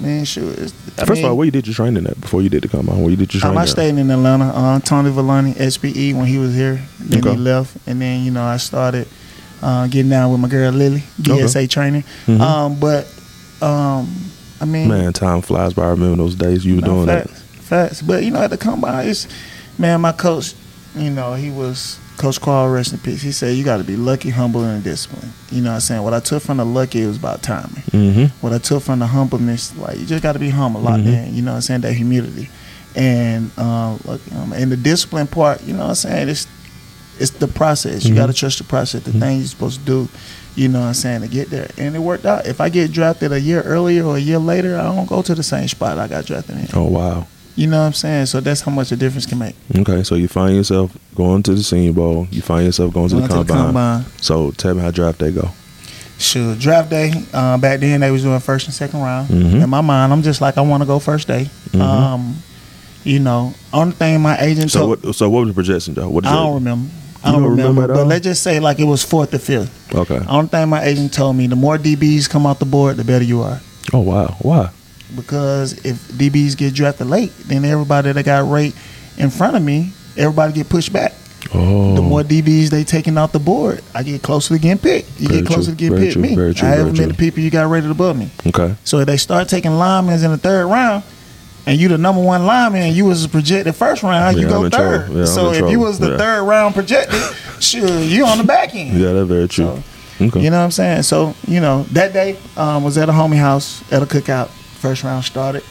Man, I First mean, of all, where you did your training at before you did the combine? Where you did your Um, training? I at? stayed in Atlanta. Uh, Tony Villani, XPE, when he was here. Then Okay. he left, and then you know I started uh, getting down with my girl Lily, DSA training. Mhm. Um, but um, I mean, Man, time flies by. I remember those days you were no, doing facts, facts. But you know, at the combine, it's man, my coach, you know, he was Coach Carl, rest in peace. He said you got to be lucky, humble, and disciplined. You know what I'm saying? What I took from the lucky, it was about timing. Mm-hmm. What I took from the humbleness, like you just got to be humble, Mhm. in. You know what I'm saying? That humility, and um, look, um, and the discipline part. You know what I'm saying? It's it's the process. You Mhm. got to trust the process. The thing you're supposed to do. You know what I'm saying to get there, and it worked out. If I get drafted a year earlier or a year later, I don't go to the same spot I got drafted in. Oh wow. You know what I'm saying? So that's how much a difference can make. Okay, so you find yourself going to the Senior Bowl. You find yourself going to, Going the, to the combine. combine. So tell me how draft day go. Sure. Draft day. Uh, back then they was doing first and second round. Mhm. In my mind, I'm just like I want to go first day. Mhm. Um, you know, only thing my agent So told what? So what was the projection though? What I don't remember. I don't, don't remember. remember but let's just say like it was fourth or fifth. Okay. Only thing my agent told me: the more DBs come off the board, the better you are. Oh wow. Why? Because if DBs get drafted late, then everybody that got rate in front of me, everybody get pushed back. Oh. The more DBs they taking off the board, I get closer to getting picked. You Very get closer true, to getting picked. true, Me, true, I haven't met the people you got rated above me. Okay. So if they start taking linemen in the third round, and you the number one lineman, and you was projected first round, you Yeah, I'm go third. Yeah, so if you was the Yeah. third round projected, sure, you on the back end. Yeah, that's very true. So, okay. You know what I'm saying? So, you know, that day um, was at a homie house at a cookout. First round started.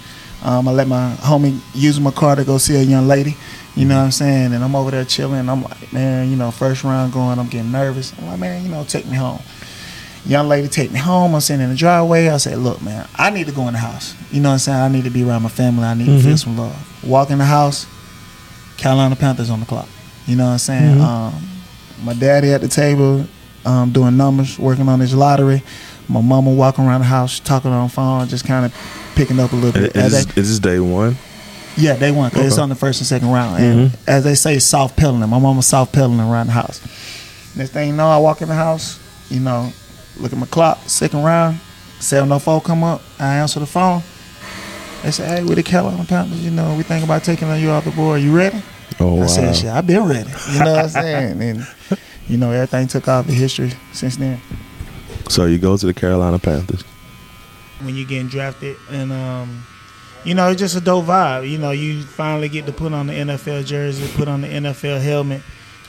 Um, I let my homie use my car to go see a young lady. You know what I'm saying? And I'm over there chilling. I'm like, man, you know, first round going, I'm getting nervous. I'm like, man, you know, take me home. Young lady take me home. I'm sitting in the driveway. I said, look, man, I need to go in the house. You know what I'm saying? I need to be around my family. I need to feel some love. Walk in the house. Carolina Panthers on the clock. You know what I'm saying? Um, my daddy at the table um, doing numbers, working on his lottery. My mama walking around the house talking on the phone, just kind of picking up a little bit. Is, this, they- is this day one? yeah, day one. because it's on the first and second round. And mm-hmm. as they say, soft pedaling. My mama soft pedaling around the house. Next thing you know, I walk in the house, you know, look at my clock, second round, 704 come up, I answer the phone. They say, hey, with the Carolina Panthers, you know, we think about taking you off the board. You ready? Oh I said, shit, I've been ready. You know what I'm saying? And, you know, everything took off in history since then. So you go to the Carolina Panthers. when you're getting drafted and um you know it's just a dope vibe. You know you finally get to put on the nfl jersey put on the nfl helmet.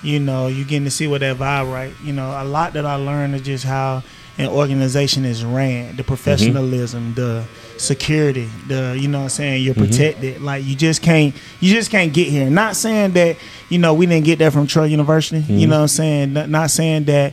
You know you getting to see what that vibe right. You know a lot that i learned is just how an organization is ran. The mm-hmm. professionalism the security the you know what i'm saying you're mm-hmm. protected. Like you just can't you just can't get here. Not saying that you know we didn't get that from troy university. You mm-hmm. know what i'm saying? Not saying that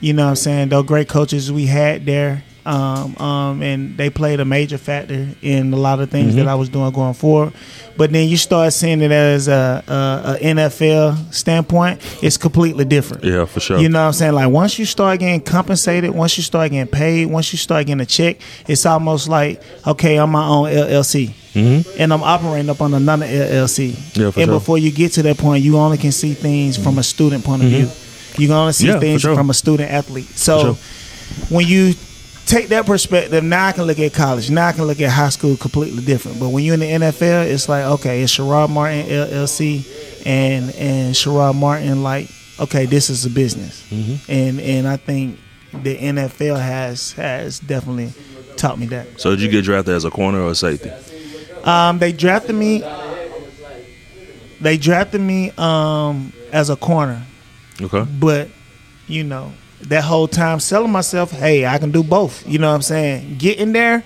you know what I'm saying? Those great coaches we had there. Um, um, and they played a major factor in a lot of things that I was doing going forward. But then you start seeing it as a, a, a NFL standpoint, it's completely different. Yeah, for sure. You know what I'm saying? Like once you start getting compensated, once you start getting paid, once you start getting a check, it's almost like, okay, I'm my own LLC. And I'm operating up on another LLC. Mm-hmm. Yeah, for and sure. before you get to that point, you only can see things from a student point of view. You can only see. Yeah, things sure. from a student athlete. So when you take that perspective, now I can look at college. Now I can look at high school completely different. But when you're in the NFL, it's like, okay, it's Sherrod Martin LLC and and Sherrod Martin like, okay, this is a business. Mm-hmm. And and I think the NFL has has definitely taught me that. So did you get drafted as a corner or a safety? Um, they drafted me. They drafted me um, as a corner, Okay. but you know that whole time selling myself, hey, I can do both. You know what I'm saying? Getting there,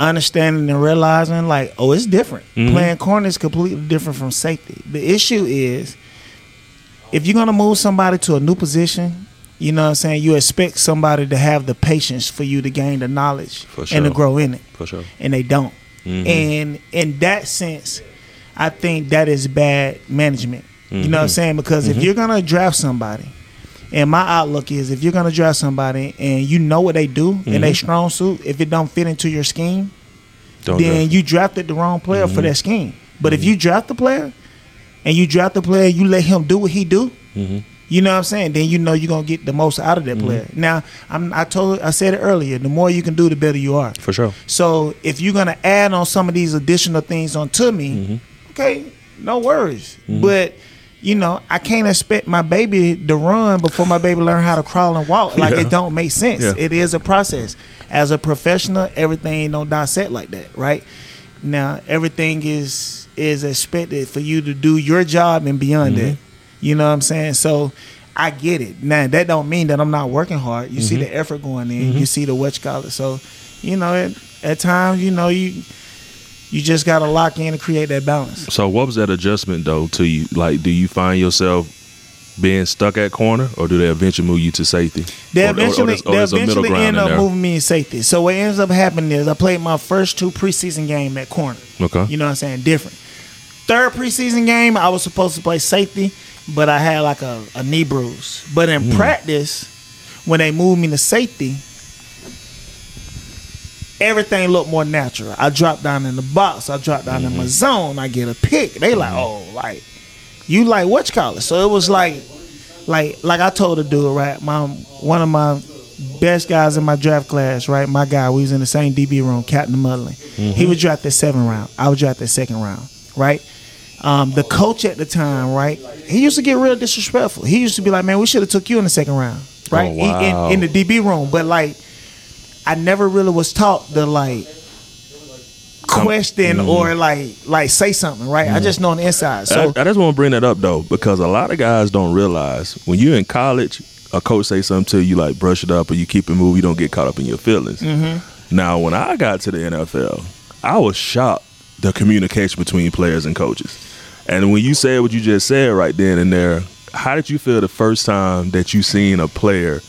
understanding and realizing like, oh, it's different. Mm-hmm. Playing corner is completely different from safety. The issue is if you're gonna move somebody to a new position, you know what I'm saying, you expect somebody to have the patience for you to gain the knowledge For and to grow in it For sure. and they don't. Mm-hmm. And in that sense, I think that is bad management. You know what I'm mm-hmm. saying? Because if mm-hmm. you're gonna draft somebody, and my outlook is if you're gonna draft somebody and you know what they do in their mm-hmm. strong suit, if it don't fit into your scheme, Don't then draft. you drafted the wrong player for that scheme. But if you draft the player and you draft the player, you let him do what he do. You know what I'm saying? Then you know you're gonna get the most out of that player. Now, I'm, I told, I said it earlier. The more you can do, the better you are. For sure. So if you're gonna add on some of these additional things onto me, Mm-hmm. okay, no worries. But you know, I can't expect my baby to run before my baby learn how to crawl and walk. Like Yeah. it don't make sense. Yeah. It is a process. As a professional, everything don't dissect like that, right? Now everything is is expected for you to do your job and beyond Mm-hmm. that. You know what I'm saying? So I get it. Now that don't mean that I'm not working hard. You Mm-hmm. see the effort going in. You see the what you call it. So, you know, at, at times, you know, you you just gotta lock in and create that balance. So what was that adjustment though to you? Like, do you find yourself being stuck at corner, or do they eventually move you to safety? They Or- or- or eventually, or they eventually end up moving me in safety. So what ends up happening is I played my first two preseason game at corner. Okay. You know what I'm saying? Different. Third preseason game, I was supposed to play safety, but I had like a, a knee bruise. But in Hmm. practice, when they moved me to safety, everything looked more natural. I drop down in the box. I drop down Mm-hmm. in my zone. I get a pick. They like, oh, like you like what you call it? So it was like, like, like I told the dude, right? My one of my best guys in my draft class, right? My guy, we was in the same DB room, Captain Munnerlyn. He was drafted seventh round. I was drafted second round, right? Um, the coach at the time, right? He used to get real disrespectful. He used to be like, "Man, we should have took you in the second round, right?" Oh, He- in- in, the DB room, but like, I never really was taught to like question or like like say something, right? I just know on the inside. So I, I just want to bring that up though, because a lot of guys don't realize when you're in college, a coach say something to you like brush it up, or you keep it moving. You don't get caught up in your feelings. Mm-hmm. Now, when I got to the NFL, I was shocked the communication between players and coaches. And when you said what you just said right then and there, how did you feel the first time that you seen a player?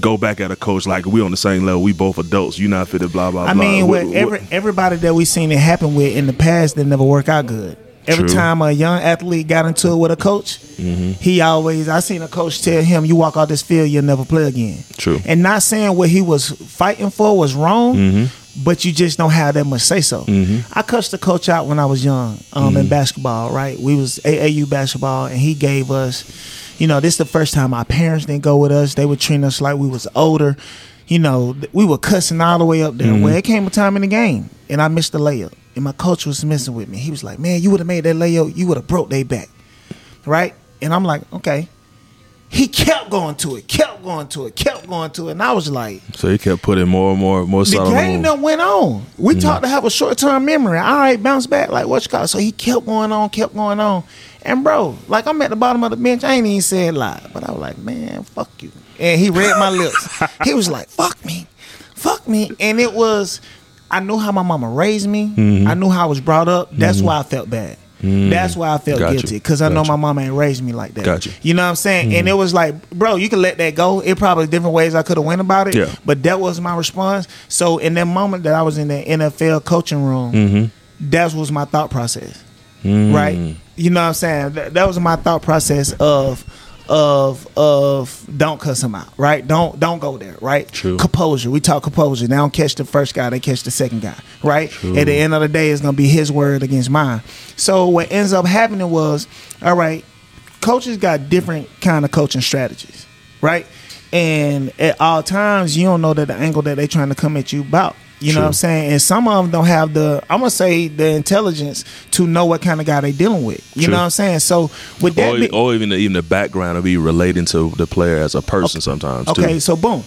Go back at a coach like we on the same level. We both adults. You not fit Blah blah. Blah. I blah. mean, What- with what- every everybody that we seen it happen with in the past that never work out good. Every True. time a young athlete got into it with a coach, Mm-hmm. he always I seen a coach tell him, "You walk out this field, you'll never play again." True. And not saying what he was fighting for was wrong, Mm-hmm. but you just don't have that much say so. I cussed the coach out when I was young um, Mm-hmm. in basketball. Right, we was AAU basketball, and he gave us, you know, this is the first time our parents didn't go with us. They would treat us like we was older. You know, we were cussing all the way up there. Mm-hmm. Well, it came a time in the game, and I missed the layup, and my coach was messing with me. He was like, "Man, you would have made that layup. You would have broke their back." right? And I'm like, okay. He kept going to it, kept going to it, kept going to it, and I was like, So he kept putting more and more, and more the the game that went on. We taught to have a short term memory. All right, bounce back, like what you call. it. So he kept going on, kept going on, and bro, like I'm at the bottom of the bench. I ain't even said lie, but I was like, man, fuck you. And he read my lips. He was like, fuck me, fuck me, and it was. I knew how my mama raised me. Mm-hmm. I knew how I was brought up. That's why I felt bad. That's why I felt Got guilty because I know you. my mama ain't raised me like that. Got you. Mm-hmm. You know what I'm saying? And it was like, bro, you can let that go. It probably different ways I could have went about it. Yeah. But that was my response. So in that moment that I was in the NFL coaching room, Mm-hmm. that was my thought process. Mm. Right? You know what I'm saying? That, that was my thought process of of of don't cuss him out, right? Don't don't go there, right? True. Composure. We talk composure. They don't catch the first guy, they catch the second guy, right? True. At the end of the day, it's gonna be his word against mine. So what ends up happening was, all right, coaches got different kind of coaching strategies, right? And at all times, you don't know that the angle that they're trying to come at you about. You know what I'm saying? And some of them don't have the, I'm gonna say, the intelligence to know what kind of guy they dealing with. You True. know what I'm saying? So with that, Or, be- or even the, even the background of be relating to the player as a person sometimes Okay, too. so boom.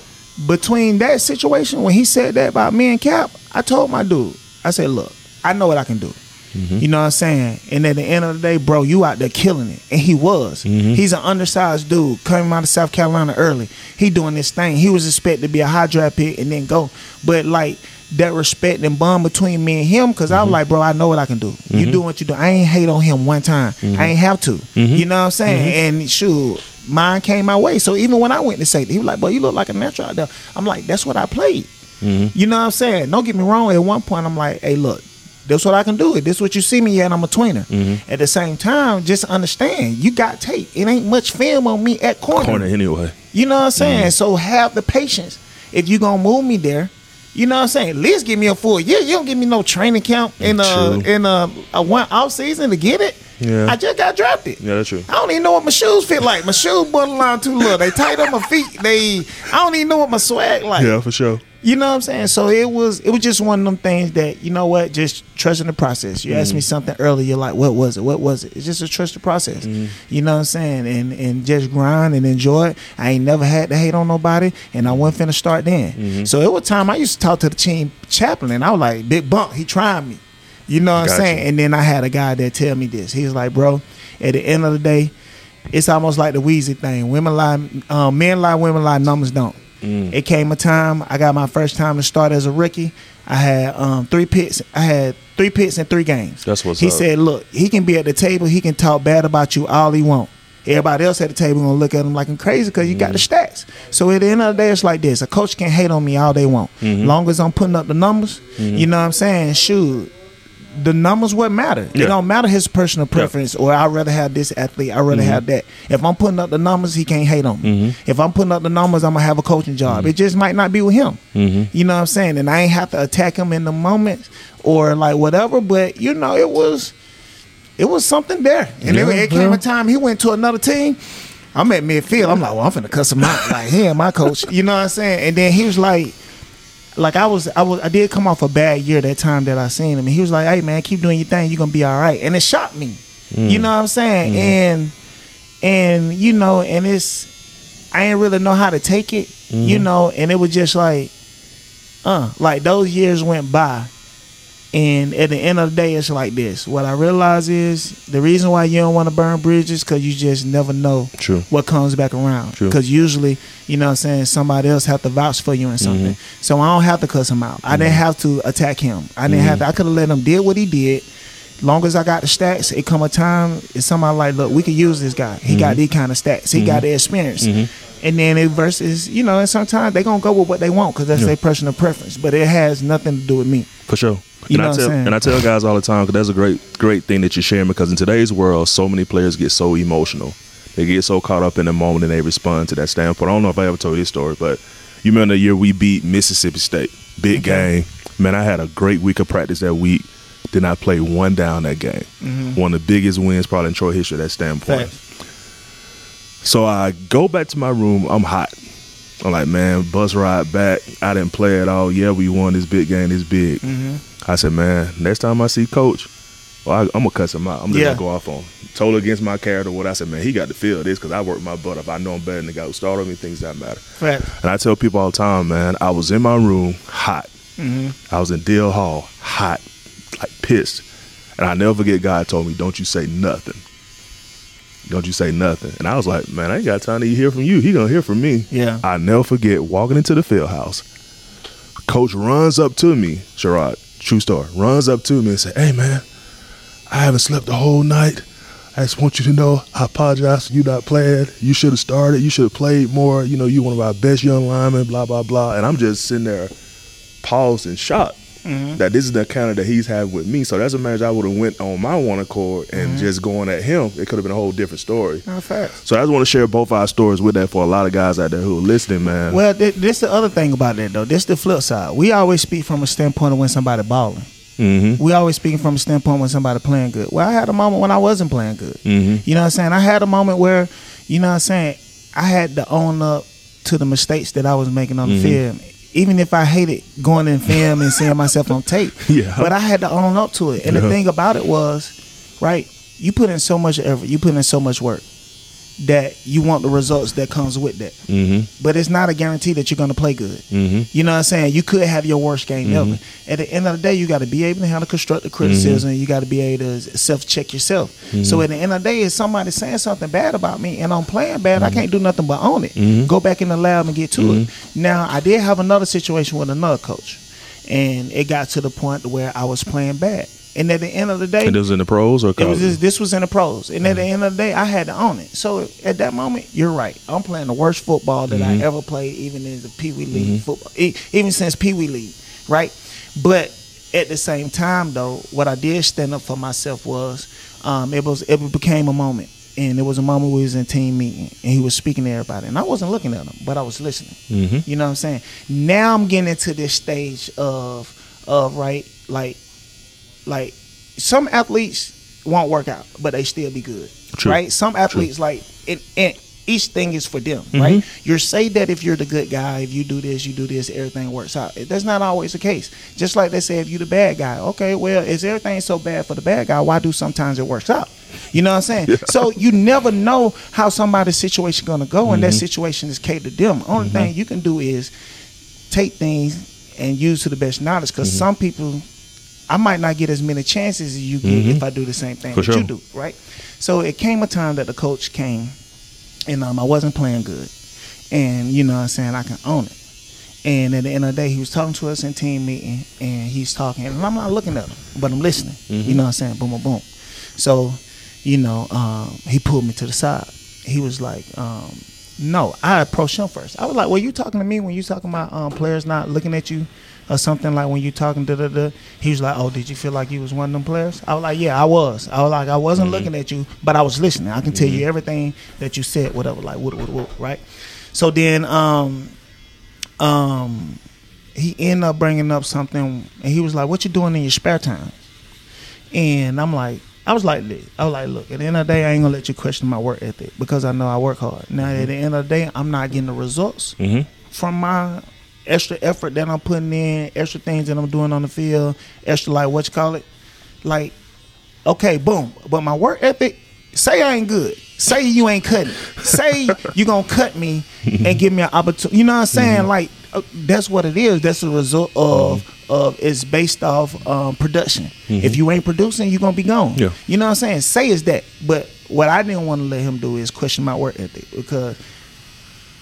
Between that situation, when he said that about me and Cap, I told my dude, I said, look, I know what I can do. Mm-hmm. You know what I'm saying? And at the end of the day, bro, you out there killing it. And he was. Mm-hmm. He's an undersized dude coming out of South Carolina early. He doing this thing. He was expected to be a high draft pick and then go. But like that respect and bond between me and him, because I was mm-hmm. like, bro, I know what I can do. You mm-hmm. do what you do. I ain't hate on him one time. Mm-hmm. I ain't have to. You know what I'm saying? And shoot, mine came my way. So even when I went to safety, he was like, boy, you look like a natural out there. I'm like, that's what I played. You know what I'm saying? Don't get me wrong. At one point, I'm like, hey, look, this what I can do. This what you see me at. I'm a tweener. At the same time, just understand, you got tape. It ain't much film on me at corner. Corner anyway. You know what I'm saying? Mm-hmm. So have the patience. If you gonna move me there, you know what I'm saying? At least give me a full year. You don't give me no training camp in uh True. in uh, a one off season to get it. Yeah. I just got drafted. Yeah, that's true. I don't even know what my shoes fit like. My shoes borderline too little. They tight on my feet. They I don't even know what my swag like. Yeah, for sure. You know what I'm saying? So it was it was just one of them things that you know what, just trusting the process. You asked me mm. something earlier, you're like, what was it? What was it? It's just a trust the process. Mm-hmm. You know what I'm saying? And and just grind and enjoy it. I ain't never had to hate on nobody, and I wasn't finna start then. Mm-hmm. So it was time I used to talk to the team chaplain, and I was like, Big Bump, he trying me. You know what I'm saying? And then I had a guy that tell me this. He was like, bro, at the end of the day, it's almost like the Weezy thing. Women lie, um, men lie, women lie, numbers don't. Mm. It came a time I got my first time to start as a rookie. I had um, three picks. I had three picks in three games. That's what's he up. said. Look, he can be at the table. He can talk bad about you all he want. Everybody else at the table gonna look at him like I'm crazy because you got the mm. stats. So at the end of the day, it's like this: a coach can hate on me all they want, mm-hmm. long as I'm putting up the numbers. Mm-hmm. You know what I'm saying? Shoot, the numbers what matter. It don't matter his personal preference or I'd rather have this athlete, I'd rather mm-hmm. have that. If I'm putting up the numbers, he can't hate on me. Mm-hmm. If I'm putting up the numbers, I'm gonna have a coaching job. Mm-hmm. It just might not be with him. You know what I'm saying? And I ain't have to attack him in the moment or like whatever, but you know, it was it was something there. And Yeah, it, it came yeah. a time he went to another team. I'm at midfield. I'm like, well, I'm finna cuss him out. Like, ain't my coach. You know what I'm saying? And then he was like, like I was, I was, I did come off a bad year that time that I seen him, and he was like, "Hey man, keep doing your thing. You're gonna be all right." And it shocked me. Mm. You know what I'm saying? Mm-hmm. And and you know, and it's I didn't really know how to take it. You mm-hmm. know, and it was just like, uh, like those years went by, and at the end of the day, it's like this. What I realize is the reason why you don't want to burn bridges because you just never know True. what comes back around. Because usually, you know what I'm saying, somebody else have to vouch for you in something. Mm-hmm. So I don't have to cuss him out. I didn't have to attack him. I didn't have to, I could have let him did what he did. Long as I got the stats, it come a time, it's somebody like, look, we could use this guy. He Mm-hmm. got these kind of stats. He got the experience. And then it versus, you know, and sometimes they gonna go with what they want because that's Yeah. their personal preference. But it has nothing to do with me. For sure. You and know I what I'm tell and I tell guys all the time because that's a great great thing that you're sharing because in today's world, so many players get so emotional. They get so caught up in the moment and they respond to that standpoint. I don't know if I ever told you this story, but you remember the year we beat Mississippi State, big Okay. game. Man, I had a great week of practice that week. Did not play one down that game. Mm-hmm. One of the biggest wins probably in Troy history. At that standpoint. So I go back to my room. I'm hot. I'm like, man, bus ride back. I didn't play at all. Yeah, we won this big game. This big. Mm-hmm. I said, man, next time I see Coach, well, I, I'm gonna cuss him out. I'm just Yeah. gonna go off on him. Total against my character. What I said, man, he got to feel this because I worked my butt off. I know I'm better than the guy who started me. Things that matter. Facts. And I tell people all the time, man, I was in my room hot. Mm-hmm. I was in Deal Hall hot, like pissed. And I never forget God told me, don't you say nothing. Don't you say nothing. And I was like, man, I ain't got time to hear from you. He gonna hear from me. Yeah. I never forget walking into the field house. Coach runs up to me, Sherrod, true story, runs up to me and say, Hey man, I haven't slept the whole night. I just want you to know I apologize for you not playing. You should have started. You should have played more. You know, you one of our best young linemen, blah, blah, blah. And I'm just sitting there paused and shocked Mm-hmm. that this is the encounter that he's had with me. So that's a marriage I would have went on my one accord and Mm-hmm. just going at him. It could have been a whole different story. Facts. So I just want to share both our stories with that for a lot of guys out there who are listening, man. Well, th- this the other thing about that though. This the flip side. We always speak from a standpoint of when somebody balling. mm-hmm. We always speaking from a standpoint when somebody playing good. Well, I had a moment when I wasn't playing good. Mm-hmm. You know what I'm saying? I had a moment where, you know what I'm saying, I had to own up to the mistakes that I was making on the Mm-hmm. Even if I hated going in film and seeing myself on tape. Yeah. But I had to own up to it. And the thing about it was, right, you put in so much effort, you put in so much work that you want the results that comes with that. Mm-hmm. But it's not a guarantee that you're gonna play good. Mm-hmm. You know what I'm saying? You could have your worst game ever. Mm-hmm. At the end of the day, you got to be able to handle constructive criticism. Mm-hmm. You got to be able to self check yourself. So mm-hmm. at the end of the day, if somebody saying something bad about me and I'm playing bad, I can't do nothing but own it. Go back in the lab and get to it. Now, I did have another situation with another coach, and it got to the point where I was playing bad. And at the end of the day, And this was in the pros or it was just, this was in the pros, and at the end of the day, I had to own it. So at that moment, you're right. I'm playing the worst football that I ever played, even in the Pee Wee League football, e- even since Pee Wee League, right? But at the same time, though, what I did stand up for myself was, um, it was it became a moment, and it was a moment we was in team meeting, and he was speaking to everybody, and I wasn't looking at him, but I was listening. mm-hmm. You know what I'm saying? Now I'm getting into this stage of of right like like some athletes won't work out, but they still be good. True. Right? Some athletes like it, it each thing is for them, mm-hmm. right? You're say that if you're the good guy, if you do this, you do this, everything works out. That's not always the case. Just like they say if you're the bad guy, okay, well, is everything so bad for the bad guy? Why do sometimes it works out? You know what I'm saying? So you never know how somebody's situation gonna go, and that mm-hmm. situation is catered to them. Only mm-hmm. thing you can do is take things and use to the best knowledge. Because Mm-hmm. some people, I might not get as many chances as you get if I do the same thing Mm-hmm. For that sure. you do, right? So it came a time that the coach came, and um, I wasn't playing good, and you know what I'm saying I can own it. And at the end of the day, he was talking to us in team meeting, and he's talking, and I'm not looking at him, but I'm listening. Mm-hmm. You know what I'm saying? Boom, boom, boom. So, you know, um, he pulled me to the side. He was like, um, "No." I approached him first. I was like, "Well, you talking to me when you talking about um, players not looking at you?" Or something like when you talking da da da. He was like, "Oh, did you feel like you was one of them players?" I was like, "Yeah, I was." I was like, "I wasn't looking at you, but I was listening. I can tell you everything that you said, whatever, like what, what, what, right?" So then, um, um, he ended up bringing up something, and he was like, "What you doing in your spare time?" And I'm like, I was like. I was like, look, at the end of the day, I ain't gonna let you question my work ethic because I know I work hard. Now, at the end of the day, I'm not getting the results Mm-hmm. from my extra effort that I'm putting in, extra things that I'm doing on the field, extra like what you call it, like okay, boom. But my work ethic, say I ain't good. Say you ain't cutting. Say you gonna cut me and give me an opportunity. You know what I'm saying? Like uh, that's what it is. That's the result of of it's based off um, production. If you ain't producing, you gonna be gone. Yeah. You know what I'm saying? Say is that. But what I didn't want to let him do is question my work ethic because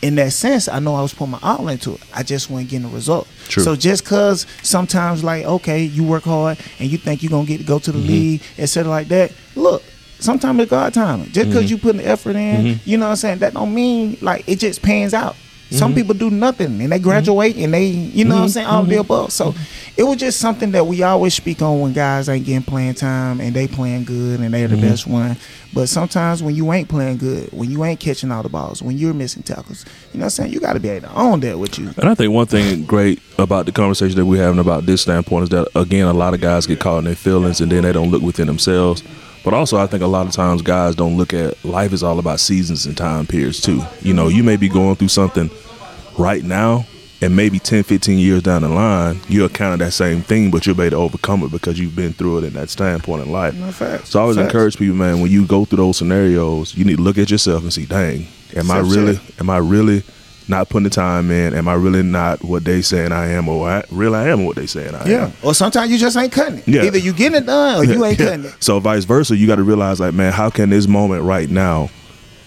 in that sense, I know I was putting my all into it. I just wasn't getting a result. True. So just cause sometimes like, okay, you work hard and you think you're gonna get to go to the mm-hmm. league, etc. like that, look, sometimes it's God timing. Just because mm-hmm. you put the effort in, mm-hmm. you know what I'm saying, that don't mean like it just pans out. Some mm-hmm. people do nothing and they mm-hmm. graduate and they, you know what I'm mm-hmm. saying, all of the above. So it was just something that we always speak on when guys ain't getting playing time and they playing good and they're the best one. But sometimes when you ain't playing good, when you ain't catching all the balls, when you're missing tackles, you know what I'm saying, you got to be able to own that with you. And I think one thing great about the conversation that we're having about this standpoint is that again, a lot of guys get caught in their feelings and then they don't look within themselves. But also, I think a lot of times guys don't look at life is all about seasons and time periods too. You know, you may be going through something right now, and maybe 10, 15 years down the line, you'll counter that same thing, but you'll be able to overcome it because you've been through it in that standpoint in life. No, facts. So I always Facts. encourage people, man, when you go through those scenarios, you need to look at yourself and see, dang, am I Self-check. really, am I really not putting the time in? Am I really not what they saying I am, or I, really I am what they saying I Yeah. am? Or sometimes you just ain't cutting it. Yeah. Either you getting it done or you ain't Yeah. cutting it. So vice versa, you got to realize like, man, how can this moment right now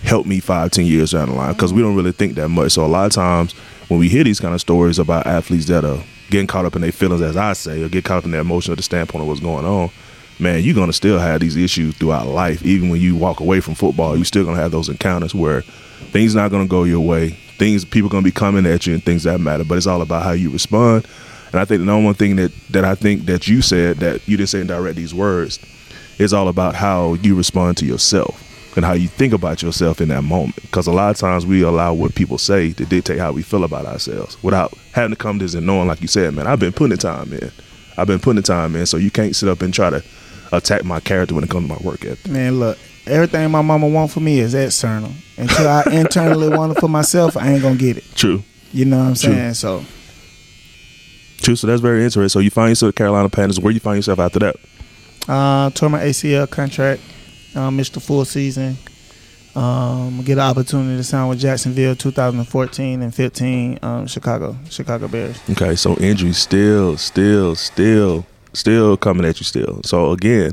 help me five, ten years down the line? Because we don't really think that much. So a lot of times when we hear these kind of stories about athletes that are getting caught up in their feelings, as I say, or get caught up in their emotion at the standpoint of what's going on, man, you're gonna still have these issues throughout life. Even when you walk away from football, you're still gonna have those encounters where things not gonna go your way. Things people gonna be coming at you and things that matter. But it's all about how you respond. And I think the number one thing that that I think that you said that you didn't say in direct these words is all about how you respond to yourself and how you think about yourself in that moment. Because a lot of times we allow what people say to dictate how we feel about ourselves without having to come to this and knowing, like you said, man, I've been putting the time in. I've been putting the time in. So you can't sit up and try to attack my character when it comes to my work ethic. Man, look, everything my mama want for me is external. Until I internally want it for myself, I ain't gonna get it. True. You know what I'm True. saying? So True. So that's very interesting. So you find yourself at Carolina Panthers. Where you find yourself after that? uh tore my ACL contract, uh, missed the full season. Um, get an opportunity to sign with Jacksonville 2014 and 15, um, Chicago, Chicago Bears. Okay, so injuries still, still, still, still coming at you still. So again,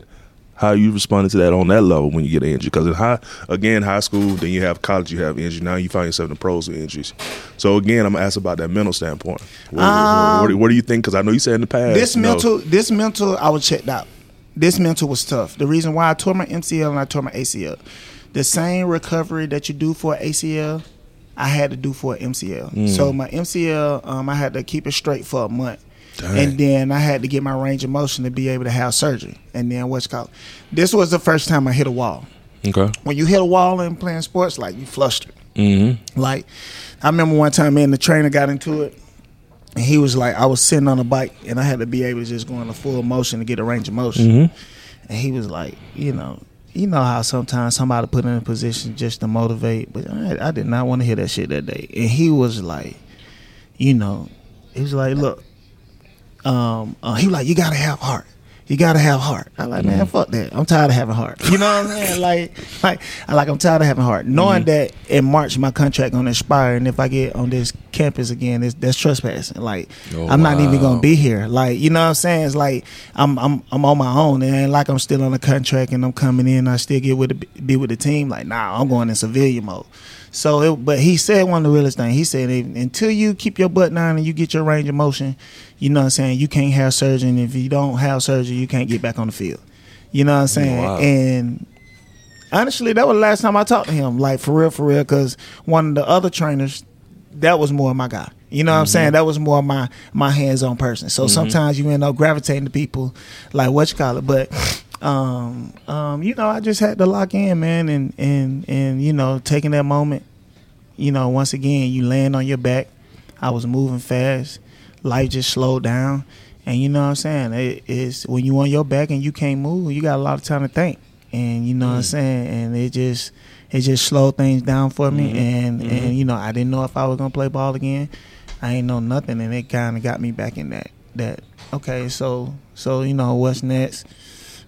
how you responded to that on that level when you get an injury? Because in high, again, high school, then you have college, you have injury. Now you find yourself in the pros with injuries. So again, I'm gonna ask about that mental standpoint. What, Um, what, do- what do you think? Because I know you said in the past This you know, mental, this mental, I was checked out. This mental was tough. The reason why I tore my MCL and I tore my ACL, the same recovery that you do for ACL, I had to do for MCL. Mm. So my MCL, um, I had to keep it straight for a month. Dang. And then I had to get my range of motion to be able to have surgery. And then what's called, this was the first time I hit a wall. Okay. When you hit a wall in playing sports, like you flustered. Mm-hmm. Like, I remember one time, me and the trainer got into it, and he was like, I was sitting on a bike, and I had to be able to just go in a full motion to get a range of motion. Mm-hmm. And he was like, you know, you know how sometimes somebody put in a position just to motivate, but I, I did not want to hear that shit that day. And he was like, you know, he was like, look, um, uh, he was like, you gotta have heart. You gotta have heart. I like, man, mm-hmm. fuck that. I'm tired of having heart. You know what I'm saying? Like, like, I like, I'm tired of having heart. Mm-hmm. Knowing that in March my contract gonna expire, and if I get on this campus again, it's, that's trespassing. Like, Oh, I'm not even gonna be here. Like, you know what I'm saying? It's like I'm, I'm, I'm on my own, and it ain't like I'm still on a contract and I'm coming in. I still get with the, be with the team. Like, nah, I'm going in civilian mode. So, it, but he said one of the realest things. He said, until you keep your butt down and you get your range of motion, you know what I'm saying, you can't have surgery. And if you don't have surgery, you can't get back on the field. You know what I'm saying? Wow. And honestly, that was the last time I talked to him. Like, for real, for real, because one of the other trainers, that was more my guy. You know what I'm mm-hmm. saying? That was more my my hands on person. So mm-hmm. sometimes you end up gravitating to people like what you call it. But um um, you know, I just had to lock in, man, and and and you know, taking that moment, you know, once again you land on your back. I was moving fast. Life just slowed down. And you know what I'm saying? It, it's when you on your back and you can't move, you got a lot of time to think. And you know what I'm saying? And it just it just slowed things down for me and and you know, I didn't know if I was gonna play ball again. I ain't know nothing and it kinda got me back in that that okay, so so you know, what's next?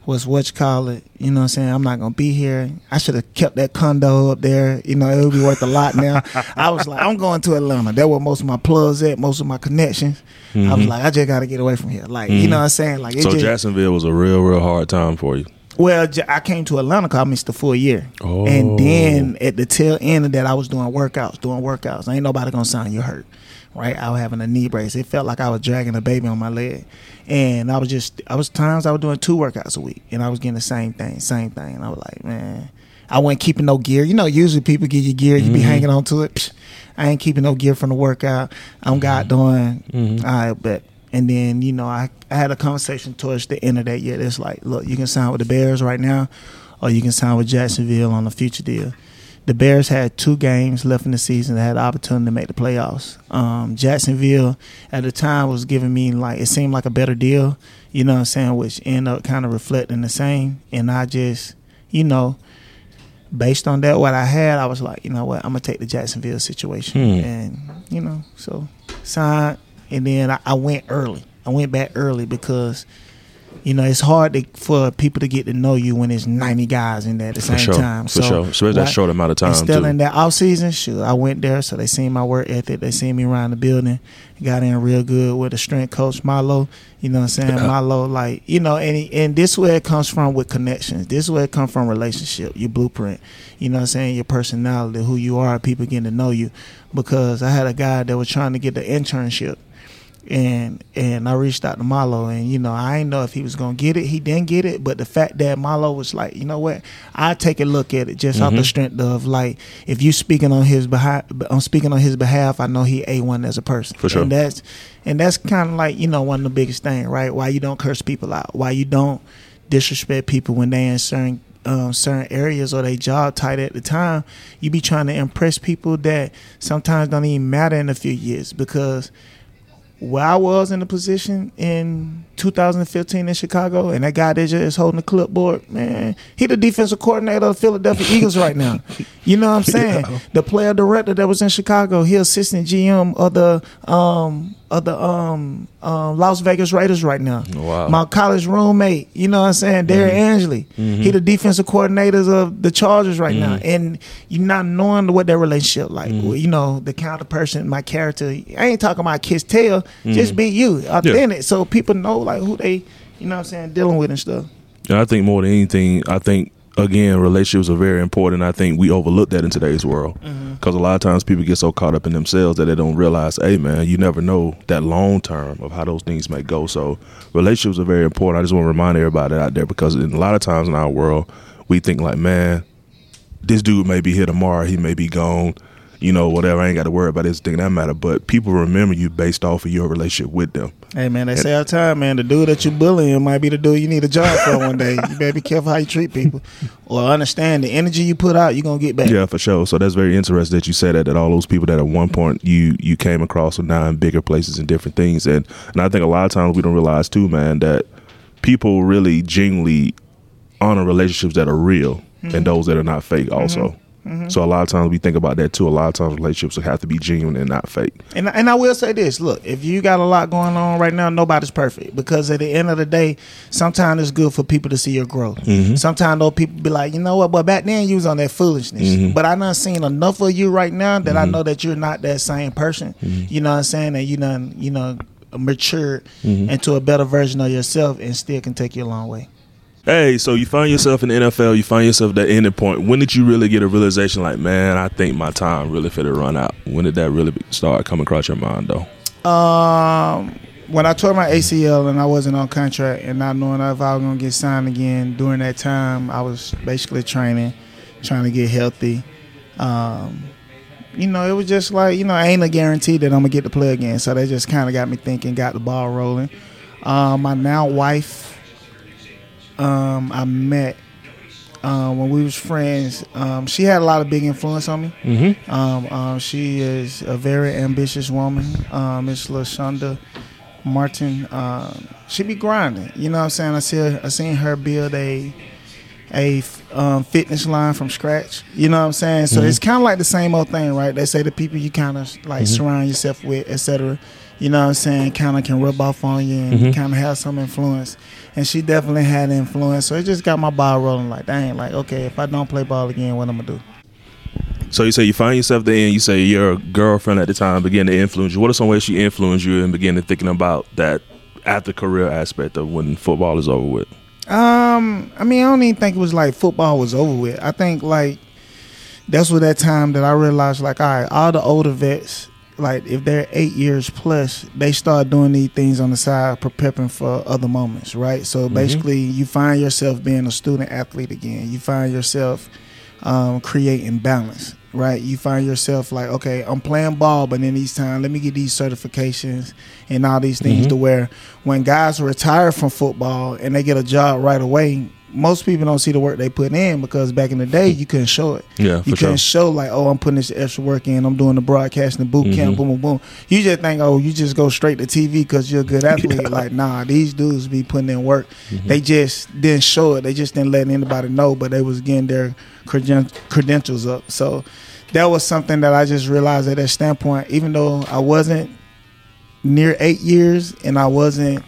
What's what you call it? You know what I'm saying? I'm not gonna be here. I should have kept that condo up there. You know, it would be worth a lot now. I was like, I'm going to Atlanta. That where most of my plugs at, most of my connections. I was mm-hmm. like, I just gotta get away from here. Like, you mm-hmm. know what I'm saying? Like it So just, Jacksonville was a real, real hard time for you. well, I came to Atlanta because I missed the full year. Oh. And then at the tail end of that, I was doing workouts, doing workouts. Ain't nobody gonna sign you hurt. right? I was having a knee brace. It felt like I was dragging a baby on my leg, and I was just I was times I was doing two workouts a week, and I was getting the same thing, same thing. And I was like, man, I wasn't keeping no gear. You know, usually people give you gear, you be Mhm. hanging on to it. Psh, I ain't keeping no gear from the workout. I'm God doing. Mhm. I bet. And then you know, I, I had a conversation towards the end of that year. It's like, look, you can sign with the Bears right now, or you can sign with Jacksonville on a future deal. The Bears had two games left in the season. They had the opportunity to make the playoffs. Um, Jacksonville at the time was giving me like it seemed like a better deal, you know what I'm saying, which ended up kind of reflecting the same. And I just, you know, based on that, what I had, I was like, you know what, I'm gonna take the Jacksonville situation, Hmm. and you know, so signed, and then I, I went early. I went back early because, you know, it's hard to, for people to get to know you when there's 90 guys in there at the For same sure. time. For so sure. Especially that short amount of time and still too. in that off season, sure, I went there, so they seen my work ethic. They seen me around the building. Got in real good with the strength coach Milo. You know what I'm saying? Yeah. Milo, like you know, and and this where it comes from with connections. This is where it comes from relationship, your blueprint. You know what I'm saying? Your personality, who you are, people getting to know you. Because I had a guy that was trying to get the internship and and I reached out to Malo, and you know I didn't know if he was gonna get it. He didn't get it, but the fact that Malo was like, you know what, I take a look at it just off the Mhm. strength of like, if you speaking on his behalf, I'm speaking on his behalf. I know he a one as a person, For sure. And that's and that's kind of like you know one of the biggest thing, right? Why you don't curse people out? Why you don't disrespect people when they in certain um, certain areas or they job tight at the time? You be trying to impress people that sometimes don't even matter in a few years because where I was in the position in 2015 in Chicago, and that guy that just holding the clipboard, man, he the defensive coordinator of the Philadelphia Eagles right now. You know what I'm saying? Yeah. The player director that was in Chicago, he assistant GM of the um of the um, um Las Vegas Raiders right now. Wow. My college roommate, you know what I'm saying, Derrick Ansley. Mhm. He the defensive coordinators of the Chargers right now, Mhm. and you not knowing what their relationship like. Mhm. Well, you know the kind of person, my character. I ain't talking about kiss tail. Just Mhm. be you, authentic, so people know like who they, you know what I'm saying, dealing with and stuff. And I think more than anything, I think again, relationships are very important. I think we overlook that in today's world mm-hmm. because a lot of times people get so caught up in themselves that they don't realize, hey man, you never know that long term of how those things may go. So relationships are very important. I just want to remind everybody out there because in a lot of times in our world, we think like, man, this dude may be here tomorrow, he may be gone. You know, whatever. I ain't got to worry about this thing that matter. But people remember you based off of your relationship with them. Hey man, they say all the time, man, the dude that you bullying might be the dude you need a job for one day. You better be careful how you treat people, or understand the energy you put out, you're gonna get back. Yeah, for sure. So that's very interesting that you say that. That all those people that at one point you you came across are now in bigger places and different things, and and I think a lot of times we don't realize too, man, that people really genuinely honor relationships that are real and mm-hmm. those that are not fake. Also, mm-hmm. So a lot of times we think about that too. A lot of times relationships have to be genuine and not fake. And and I will say this: look, if you got a lot going on right now, nobody's perfect because at the end of the day, sometimes it's good for people to see your growth. Mhm. Sometimes those people be like, you know what? But back then you was on that foolishness. Mhm. But I done seen enough of you right now that I Mhm. know that you're not that same person. Mhm. You know what I'm saying? And you done you know matured Mhm. into a better version of yourself, and still can take you a long way. Hey, so you find yourself in the NFL, you find yourself at that ending point. When did you really get a realization like, man, I think my time really fit to run out? When did that really start coming across your mind though? Um, when I tore my ACL and I wasn't on contract and not knowing if I was gonna get signed again during that time, I was basically training, trying to get healthy. Um, you know, it was just like you know, ain't a guarantee that I'm gonna get to play again. So that just kind of got me thinking, got the ball rolling. Um, my now wife, um, I met um, when we was friends. Um, she had a lot of big influence on me. Mm-hmm. Um, um, she is a very ambitious woman, um, Miss Lashonda Martin. Um, she be grinding. You know what I'm saying? I see her, I seen her build a a um, fitness line from scratch. You know what I'm saying? So Mhm. it's kind of like the same old thing, right? They say the people you kind of like Mhm. surround yourself with, etc. You know what I'm saying? Kind of can rub off on you and Mhm. kind of have some influence. And she definitely had influence. So it just got my ball rolling. Like, dang, like okay, if I don't play ball again, what I'm gonna do? So you say you find yourself there, and you say your girlfriend at the time began to influence you. What are some ways she influenced you and began to thinking about that after career aspect of when football is over with? Um, I mean, I don't even think it was like football was over with. I think like that's what that time that I realized like, all right, all the older vets like if they're eight years plus, they start doing these things on the side, preparing for other moments, right? So basically, you find yourself being a student athlete again. You find yourself um, creating balance, right? You find yourself like, okay, I'm playing ball, but in these times, let me get these certifications and all these things Mhm. to where when guys retire from football and they get a job right away, most people don't see the work they put in because back in the day you couldn't show it. Yeah, You couldn't show like, oh, I'm putting this extra work in. I'm doing the broadcasting the boot camp, boom, boom, boom. You just think, oh, you just go straight to TV because you're a good athlete. Like, nah, these dudes be putting in work. Mm-hmm. They just didn't show it. They just didn't let anybody know, but they was getting their creden- credentials up. So that was something that I just realized at that standpoint. Even though I wasn't near eight years and I wasn't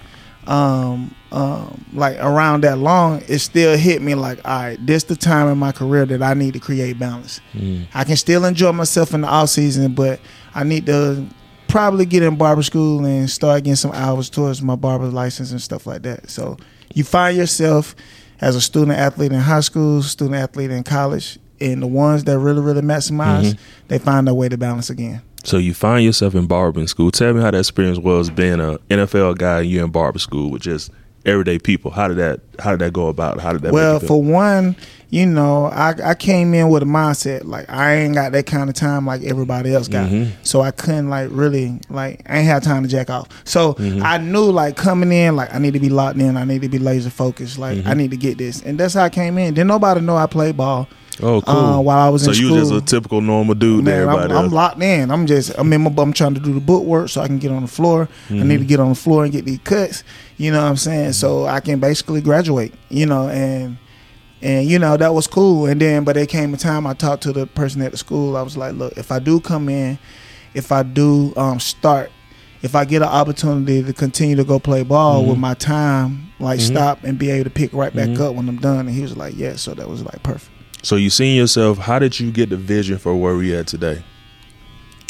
um, um, like around that long, it still hit me like, all right, this the time in my career that I need to create balance. Mm. I can still enjoy myself in the off season, but I need to probably get in barber school and start getting some hours towards my barber license and stuff like that. So you find yourself as a student athlete in high school, student athlete in college, and the ones that really, really maximize, Mhm. they find their way to balance again. So you find yourself in barbering school. Tell me how that experience was being a NFL guy you in barber school with just everyday people. How did that how did that go about? How did that well, for one, you know, I, I came in with a mindset like I ain't got that kind of time like everybody else got. Mhm. So I couldn't like really like I ain't have time to jack off. So Mhm. I knew like coming in like I need to be locked in. I need to be laser focused. Like Mm-hmm. I need to get this, and that's how I came in. Didn't nobody know I played ball Oh, cool. uh, while I was so in you school. you just a typical normal dude Man, everybody I'm, I'm locked in. I'm just I'm in my I'm trying to do the book work so I can get on the floor. I Mm-hmm. need to get on the floor and get these cuts. You know what I'm saying? So I can basically graduate. You know, and and you know that was cool. And then but there came a time I talked to the person at the school. I was like, look, if I do come in, if I do um, start. If I get an opportunity to continue to go play ball Mhm. with my time, like Mhm. stop and be able to pick right back Mhm. up when I'm done, and he was like, "Yeah." So that was like perfect. So you seen yourself. How did you get the vision for where we at today?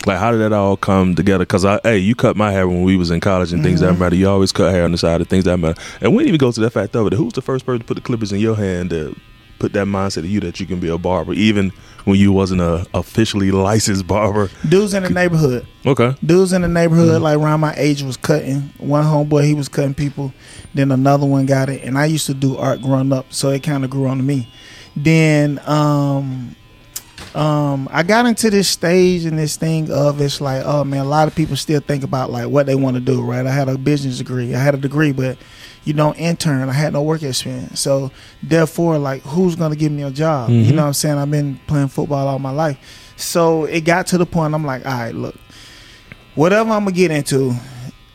Like how did that all come together? Because I, hey, you cut my hair when we was in college and things that Mhm. matter. You always cut hair on the side of things that matter. And we didn't even go to that fact of it. Who's the first person to put the clippers in your hand to put that mindset of you that you can be a barber, even when you wasn't a officially licensed barber? Dudes in the neighborhood. Okay. dudes in the neighborhood Mm-hmm. like around my age was cutting one homeboy he was cutting people then another one got it and i used to do art growing up so it kind of grew on me then um um i got into this stage and this thing of it's like oh man a lot of people still think about like what they want to do right? I had a business degree. I had a degree but you don't intern. I had no work experience. So therefore like who's gonna give me a job? You Mhm. know what i'm saying? I've been playing football all my life. So it got to the point i'm like all right look. Whatever I'm gonna get into,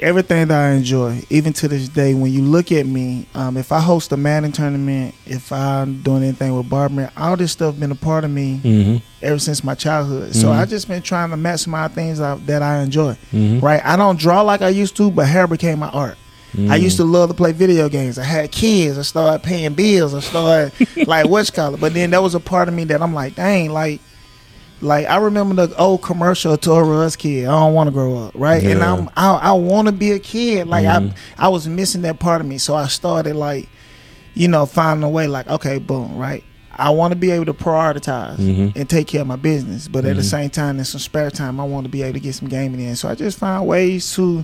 everything that I enjoy, even to this day, when you look at me, um, if I host a Madden tournament, if I'm doing anything with barbering, all this stuff been a part of me Mm-hmm. ever since my childhood. So Mhm. I just been trying to maximize things I, that I enjoy. Mm-hmm. Right? I don't draw like I used to, but hair became my art. I used to love to play video games. I had kids. I started paying bills. I started like what's called But then there was a part of me that I'm like, dang, like, like I remember the old commercial Toys Us kid. I don't want to grow up, right? And I'm I, I want to be a kid. Like Mhm. I I was missing that part of me, so I started like, you know, finding a way. Like, okay, boom, right. I want to be able to prioritize Mhm. and take care of my business, but at the Mhm. same time, in some spare time, I want to be able to get some gaming in. So I just find ways to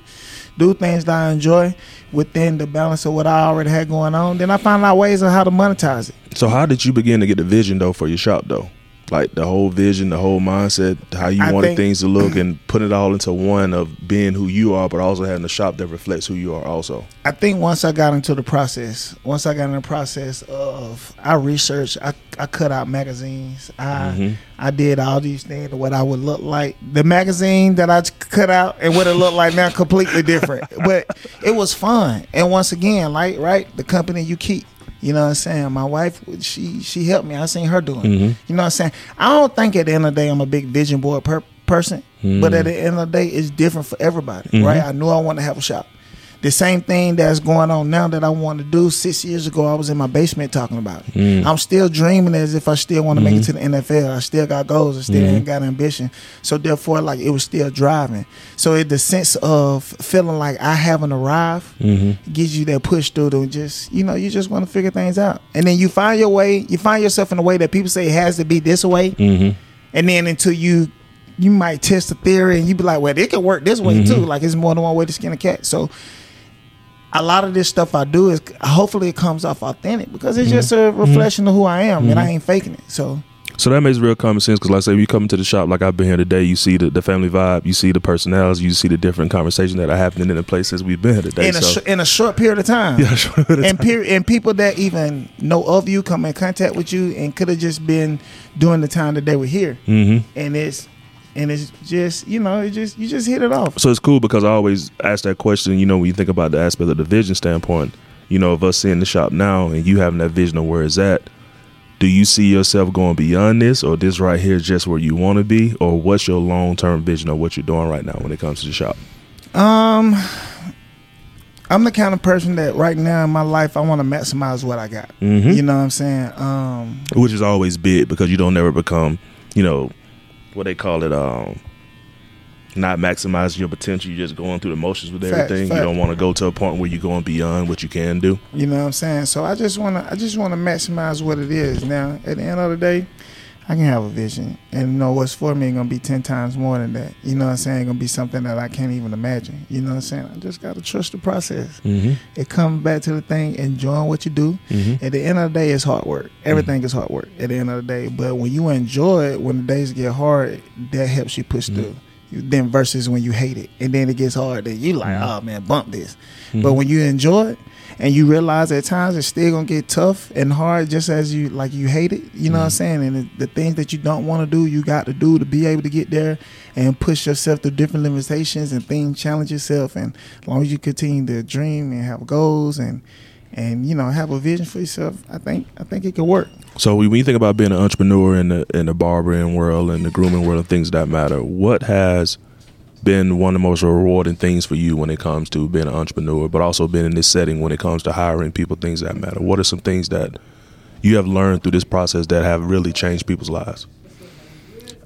do things that I enjoy within the balance of what I already had going on. Then I find out ways of how to monetize it. So how did you begin to get the vision though for your shop though? Like the whole vision, the whole mindset, how you I wanted think- things to look, and put it all into one of being who you are, but also having a shop that reflects who you are. Also, I think once I got into the process, once I got in the process of I researched, I, I cut out magazines. I Mhm. I did all these things what I would look like. The magazine that I cut out and what it looked like now completely different. but it was fun. And once again, like right, the company you keep. You know what I'm saying? My wife, she she helped me. I seen her doing. Mhm. You know what I'm saying? I don't think at the end of the day I'm a big vision board per- person, but at the end of the day, it's different for everybody, Mhm. right? I knew I wanted to have a shop. The same thing that's going on now that I want to do. Six years ago, I was in my basement talking about it. Mm. I'm still dreaming as if I still want to make it to the NFL. I still got goals. I still Mhm. ain't got ambition. So therefore, like it was still driving. So it, the sense of feeling like I haven't arrived Mhm. gives you that push through to just you know you just want to figure things out, and then you find your way. You find yourself in a way that people say it has to be this way, Mhm. and then until you you might test a theory and you be like, well, it can work this way too. Like it's more than one way to skin a cat. So a lot of this stuff I do is hopefully it comes off authentic because it's just a mm-hmm. Mm-hmm. reflection of who I am and I mm-hmm. ain't faking it. So So that makes real common sense because, like I say, when you come into the shop, like I've been here today, you see the, the family vibe, you see the personalities, you see the different conversations that are happening in the places we've been here today. in a so, sh- in a short period of time. yeah, sure. and peer and people that even know of you come in contact with you and could have just been during the time that they were here. hmm And it's and it's just you know it just you just hit it off. So it's cool because I always ask that question. You know, when you think about the aspect of the vision standpoint, you know, of us seeing the shop now and you having that vision of where it's at. Do you see yourself going beyond this, or this right here is just where you want to be, or what's your long term vision of what you're doing right now when it comes to the shop? Um, I'm the kind of person that right now in my life I want to maximize what I got. Mhm. You know what I'm saying? Um, which is always big because you don't never become, you know, what they call it, um, not maximizing your potential. You're just going through the motions with Facts, everything. facts. You don't want to go to a point where you're going beyond what you can do. you know what I'm saying? So I just want to I just want to maximize what it is. Now at the end of the day, I can have a vision, and you know what's for me gonna be ten times more than that. You know what I'm saying? Gonna be something that I can't even imagine. You know what I'm saying? I just gotta trust the process. Mm-hmm. It comes back to the thing, enjoying what you do. Mm-hmm. At the end of the day, it's hard work. Everything is hard work at the end of the day. But when you enjoy it, when the days get hard, that helps you push through. Then versus when you hate it, and then it gets hard, then you like, oh man, bump this. But when you enjoy it, and you realize at times it's still gonna get tough and hard, just as you like you hate it. You know what I'm mm-hmm. saying? And the, the things that you don't want to do, you got to do to be able to get there and push yourself through different limitations and things, challenge yourself. And as long as you continue to dream and have goals and and you know have a vision for yourself, I think I think it can work. So when you think about being an entrepreneur in the in the barbering world and the grooming world and things that matter, what has been one of the most rewarding things for you when it comes to being an entrepreneur, but also being in this setting when it comes to hiring people, things that matter? What are some things that you have learned through this process that have really changed people's lives?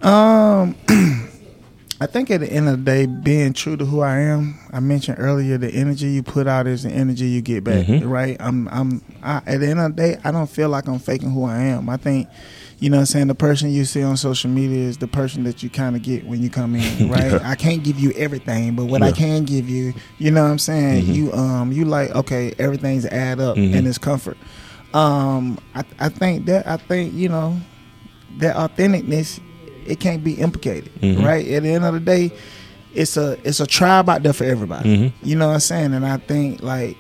Um, I think at the end of the day, being true to who I am. I mentioned earlier the energy you put out is the energy you get back. Mhm. Right? I'm. I'm. I, at the end of the day, I don't feel like I'm faking who I am. I think. You know what I'm saying? The person you see on social media is the person that you kind of get when you come in, right? Yeah. I can't give you everything, but what I can give you, you know what I'm saying? Mhm. You um you like, okay, everything's add up Mhm. and it's comfort. Um I I think that I think, you know, that authenticness it can't be implicated, Mhm. right? At the end of the day, it's a it's a tribe out there for everybody. Mhm. You know what I'm saying? And I think like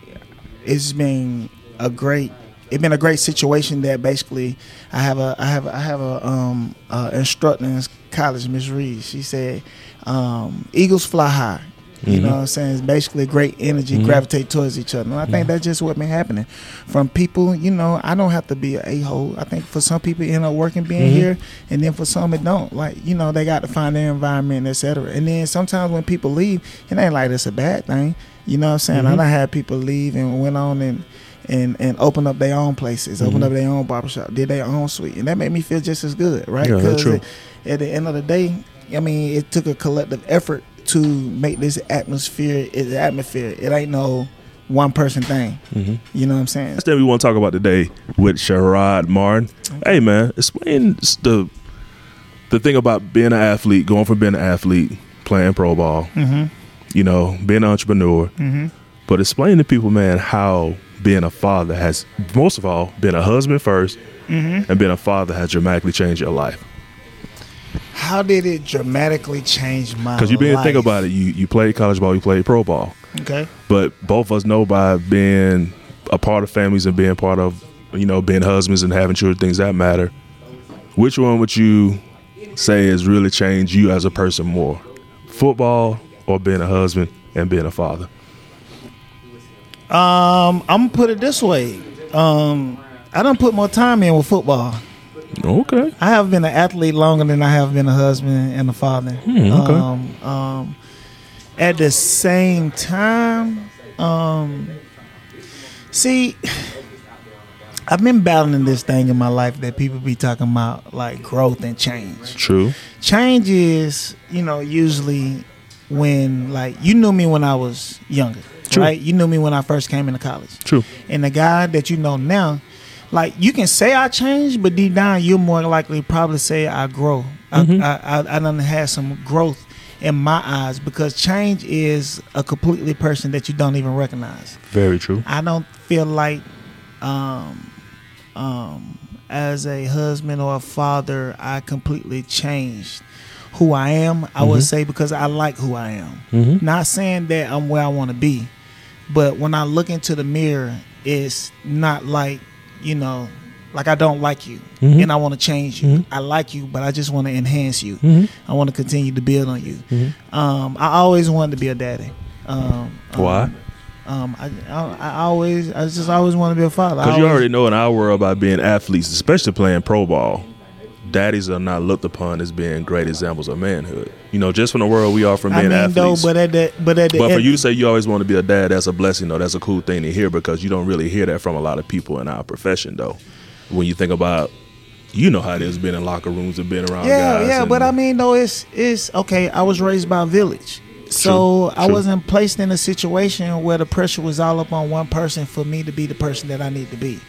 it's been a great it's been a great situation that basically I have a I have I have a um uh, instructor in college, Miss Reed. She said um, eagles fly high. You Mhm. know what I'm saying? It's basically great energy Mhm. gravitate towards each other. And I think that's just what been happening. From people, you know, I don't have to be an a-hole. I think for some people it end up working being Mhm. here and then for some it don't. Like, you know, they got to find their environment, etc. And then sometimes when people leave, it ain't like it's a bad thing. You know what I'm saying? Mhm. I done had people leave and went on and and and open up their own places, open Mhm. up their own barbershop, did their own suite, and that made me feel just as good, right? Yeah, that's true. it- at the end of the day, I mean, it took a collective effort to make this atmosphere. It's atmosphere. It ain't no one person thing. Mm-hmm. You know what I'm saying? That's what we want to talk about today with Sherrod Martin. Hey man, explain the the thing about being an athlete, going from being an athlete, playing pro ball, Mm-hmm. you know, being an entrepreneur, Mm-hmm. but explain to people, man, how being a father has most of all been a husband first, Mm-hmm. and being a father has dramatically changed your life. How did it dramatically change my? Life? Because you been life? think about it, you you played college ball, you played pro ball, Okay. but both of us know by being a part of families and being part of you know being husbands and having children, things that matter. Which one would you say has really changed you as a person more, football or being a husband and being a father? Um, I'm gonna put it this way. Um, I don't put more time in with football. Okay. I have been an athlete longer than I have been a husband and a father. Hmm, okay. um, um, at the same time, um, see, I've been battling this thing in my life that people be talking about, like growth and change. True. Change is, you know, usually when, like, you knew me when I was younger, True. right? You knew me when I first came into college. True. And the guy that you know now, like you can say I changed, but deep down you're more likely probably say I grow. Mhm. I, I I done had some growth in my eyes because change is a completely person that you don't even recognize. Very true. I don't feel like um um as a husband or a father I completely changed who I am. I would Mhm. say because I like who I am. Mm-hmm. Not saying that I'm where I want to be, but when I look into the mirror, it's not like, you know, like I don't like you Mhm. and I want to change you. Mhm. I like you, but I just want to enhance you. Mm-hmm. I want to continue to build on you. Mhm. Um, I always wanted to be a daddy. Um, Why? Um, um, I, I, I always, I just always want to be a father. I Because you already know in our world by being athletes, especially playing pro ball, daddies are not looked upon as being great examples of manhood. You know, just from the world we are from being I mean, though, athletes. but at that, but at the But for you to say you always want to be a dad, that's a blessing, though. That's a cool thing to hear because you don't really hear that from a lot of people in our profession, though. When you think about, you know how it is being in locker rooms and being around yeah, guys. yeah, but I mean, though, it's it's okay. I was raised by a village, so True, I true. wasn't placed in a situation where the pressure was all up on one person for me to be the person that I need to be.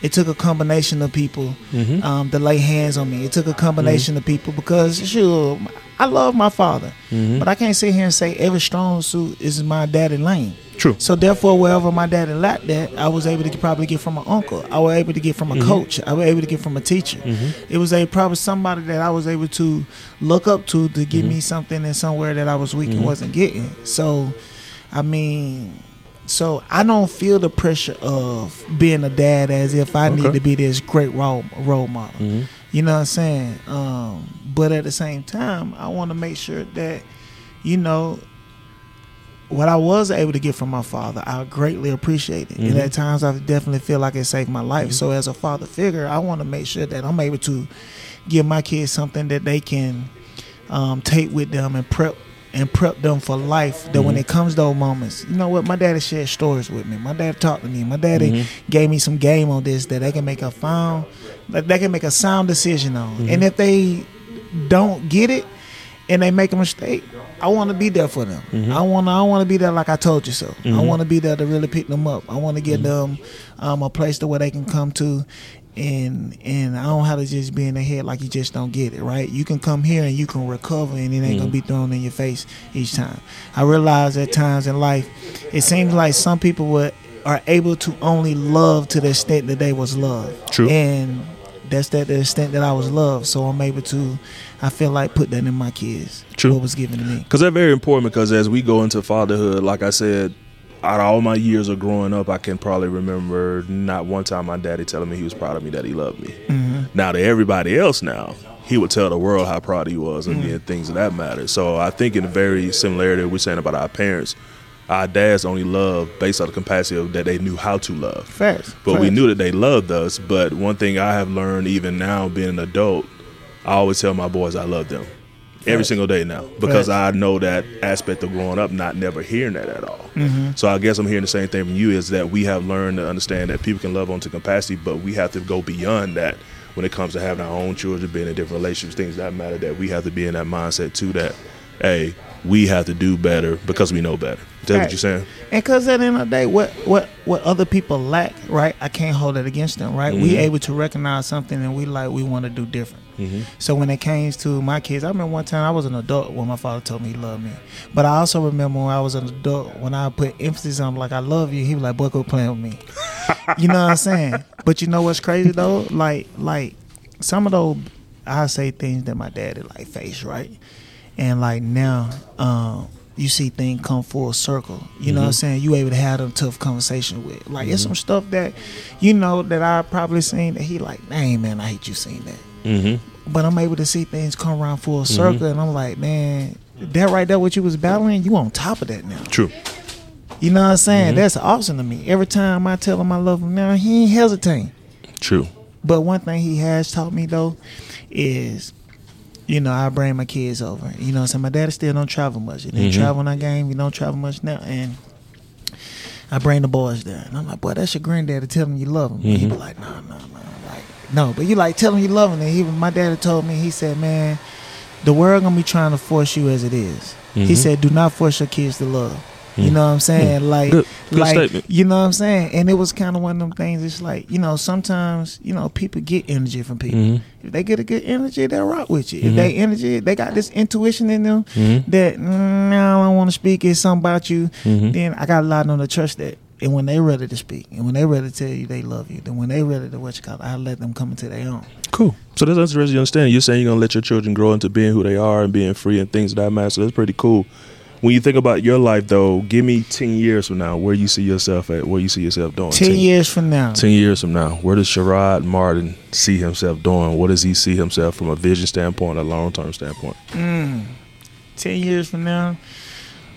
It took a combination of people Mhm. um, to lay hands on me. It took a combination of people because sure, I love my father, Mhm. but I can't sit here and say every strong suit is my daddy lane. True. So therefore, wherever my daddy lacked that, I was able to probably get from my uncle. I was able to get from a coach. I was able to get from a teacher. It was a probably somebody that I was able to look up to to give me something in somewhere that I was weak and wasn't getting. So, I mean, so I don't feel the pressure of being a dad as if I need to be this great role role model. Mhm. You know what I'm saying? Um, but at the same time, I want to make sure that, you know, what I was able to get from my father, I greatly appreciate it. And Mhm. at times, I definitely feel like it saved my life. So, as a father figure, I want to make sure that I'm able to give my kids something that they can um, take with them and prep and prep them for life. That when Mhm. it comes to those moments, you know what? My daddy shared stories with me. My dad talked to me. My daddy Mhm. gave me some game on this that they can make a found, that they can make a sound decision on. Mhm. And if they don't get it and they make a mistake, I want to be there for them. Mhm. I want to. I want to be there like I told you so. I Mhm. want to be there to really pick them up. I want to give Mm-hmm. them um, a place to where they can come to. And and I don't have to just be in the head like you just don't get it right. You can come here and you can recover, and it ain't gonna Mhm. be thrown in your face each time. I realize at times in life, it seems like some people would are able to only love to the extent that they was loved. True. And that's that the extent that I was loved. So I'm able to I feel like put that in my kids. True. What was given to me. Because they're very important. Because as we go into fatherhood, like I said, out of all my years of growing up, I can probably remember not one time my daddy telling me he was proud of me, that he loved me. hmm Now to everybody else, now he would tell the world how proud he was and Mm. and things of that matter. So I think in the very similarity we're saying about our parents, our dads only love based on the capacity of that they knew how to love. Facts. But we knew that they loved us. But one thing I have learned, even now being an adult, I always tell my boys I love them every single day now because Facts. I know that aspect of growing up, not never hearing that at all. Mhm. So I guess I'm hearing the same thing from you is that we have learned to understand that people can love on to capacity, but we have to go beyond that when it comes to having our own children, being in different relationships, things that matter. That we have to be in that mindset too. That hey, we have to do better because we know better. Is that what you're saying? And cause at the end of the day, what what what other people lack, right? I can't hold it against them, right? We Mhm. able to recognize something and we like we want to do different. Mm-hmm. So when it came to my kids, I remember one time I was an adult when my father told me he loved me. But I also remember when I was an adult when I put emphasis on like I love you, he was like, "Boy, go play with me." you know what I'm saying? But you know what's crazy though? Like like some of those I say things that my daddy like face right, and like now. um you see things come full circle. You know what I'm Mhm. saying? You able to have them tough conversation with. Like it's some stuff that, you know, that I probably seen that he like, dang man, I hate you seeing that Mm-hmm. but I'm able to see things come around full circle, and I'm like, man, that right there, what you was battling, you on top of that now. True. You know what I'm saying? Mhm. That's awesome to me. Every time I tell him I love him now, he ain't hesitating. True. But one thing he has taught me though is, you know, I bring my kids over. You know, what I'm saying my daddy still don't travel much. He didn't Mhm. travel in our game. He don't travel much now, and. I bring the boys there, and I'm like, "Boy, that's your granddaddy telling you love him." He be like, "No, no, no." No, but you like tell him you love him. And he, my daddy told me, he said, "Man, the world gonna be trying to force you as it is." He Mhm. said, "Do not force your kids to love." You know what I'm saying? Like, Good- good like statement. you know what I'm saying? And it was kind of one of them things. It's like you know, sometimes you know people get energy from people. Mhm. If they get a good energy, they'll rock with you. If they energy, they got this intuition in them that mm, I don't want to speak. It's something about you. Then I got a lot on the trust that. And when they're ready to speak, and when they're ready to tell you they love you, then when they're ready to what you call I let them come into their own. Cool. So that's interesting. You understand? You're saying you're gonna let your children grow into being who they are and being free and things of that matter. So that's pretty cool. When you think about your life, though, give me ten years from now where you see yourself at, where you see yourself doing. Ten years from now, Ten years from now, where does Sherrod Martin see himself doing? What does he see himself from a vision standpoint, a long term standpoint? Mm, 10 years from now,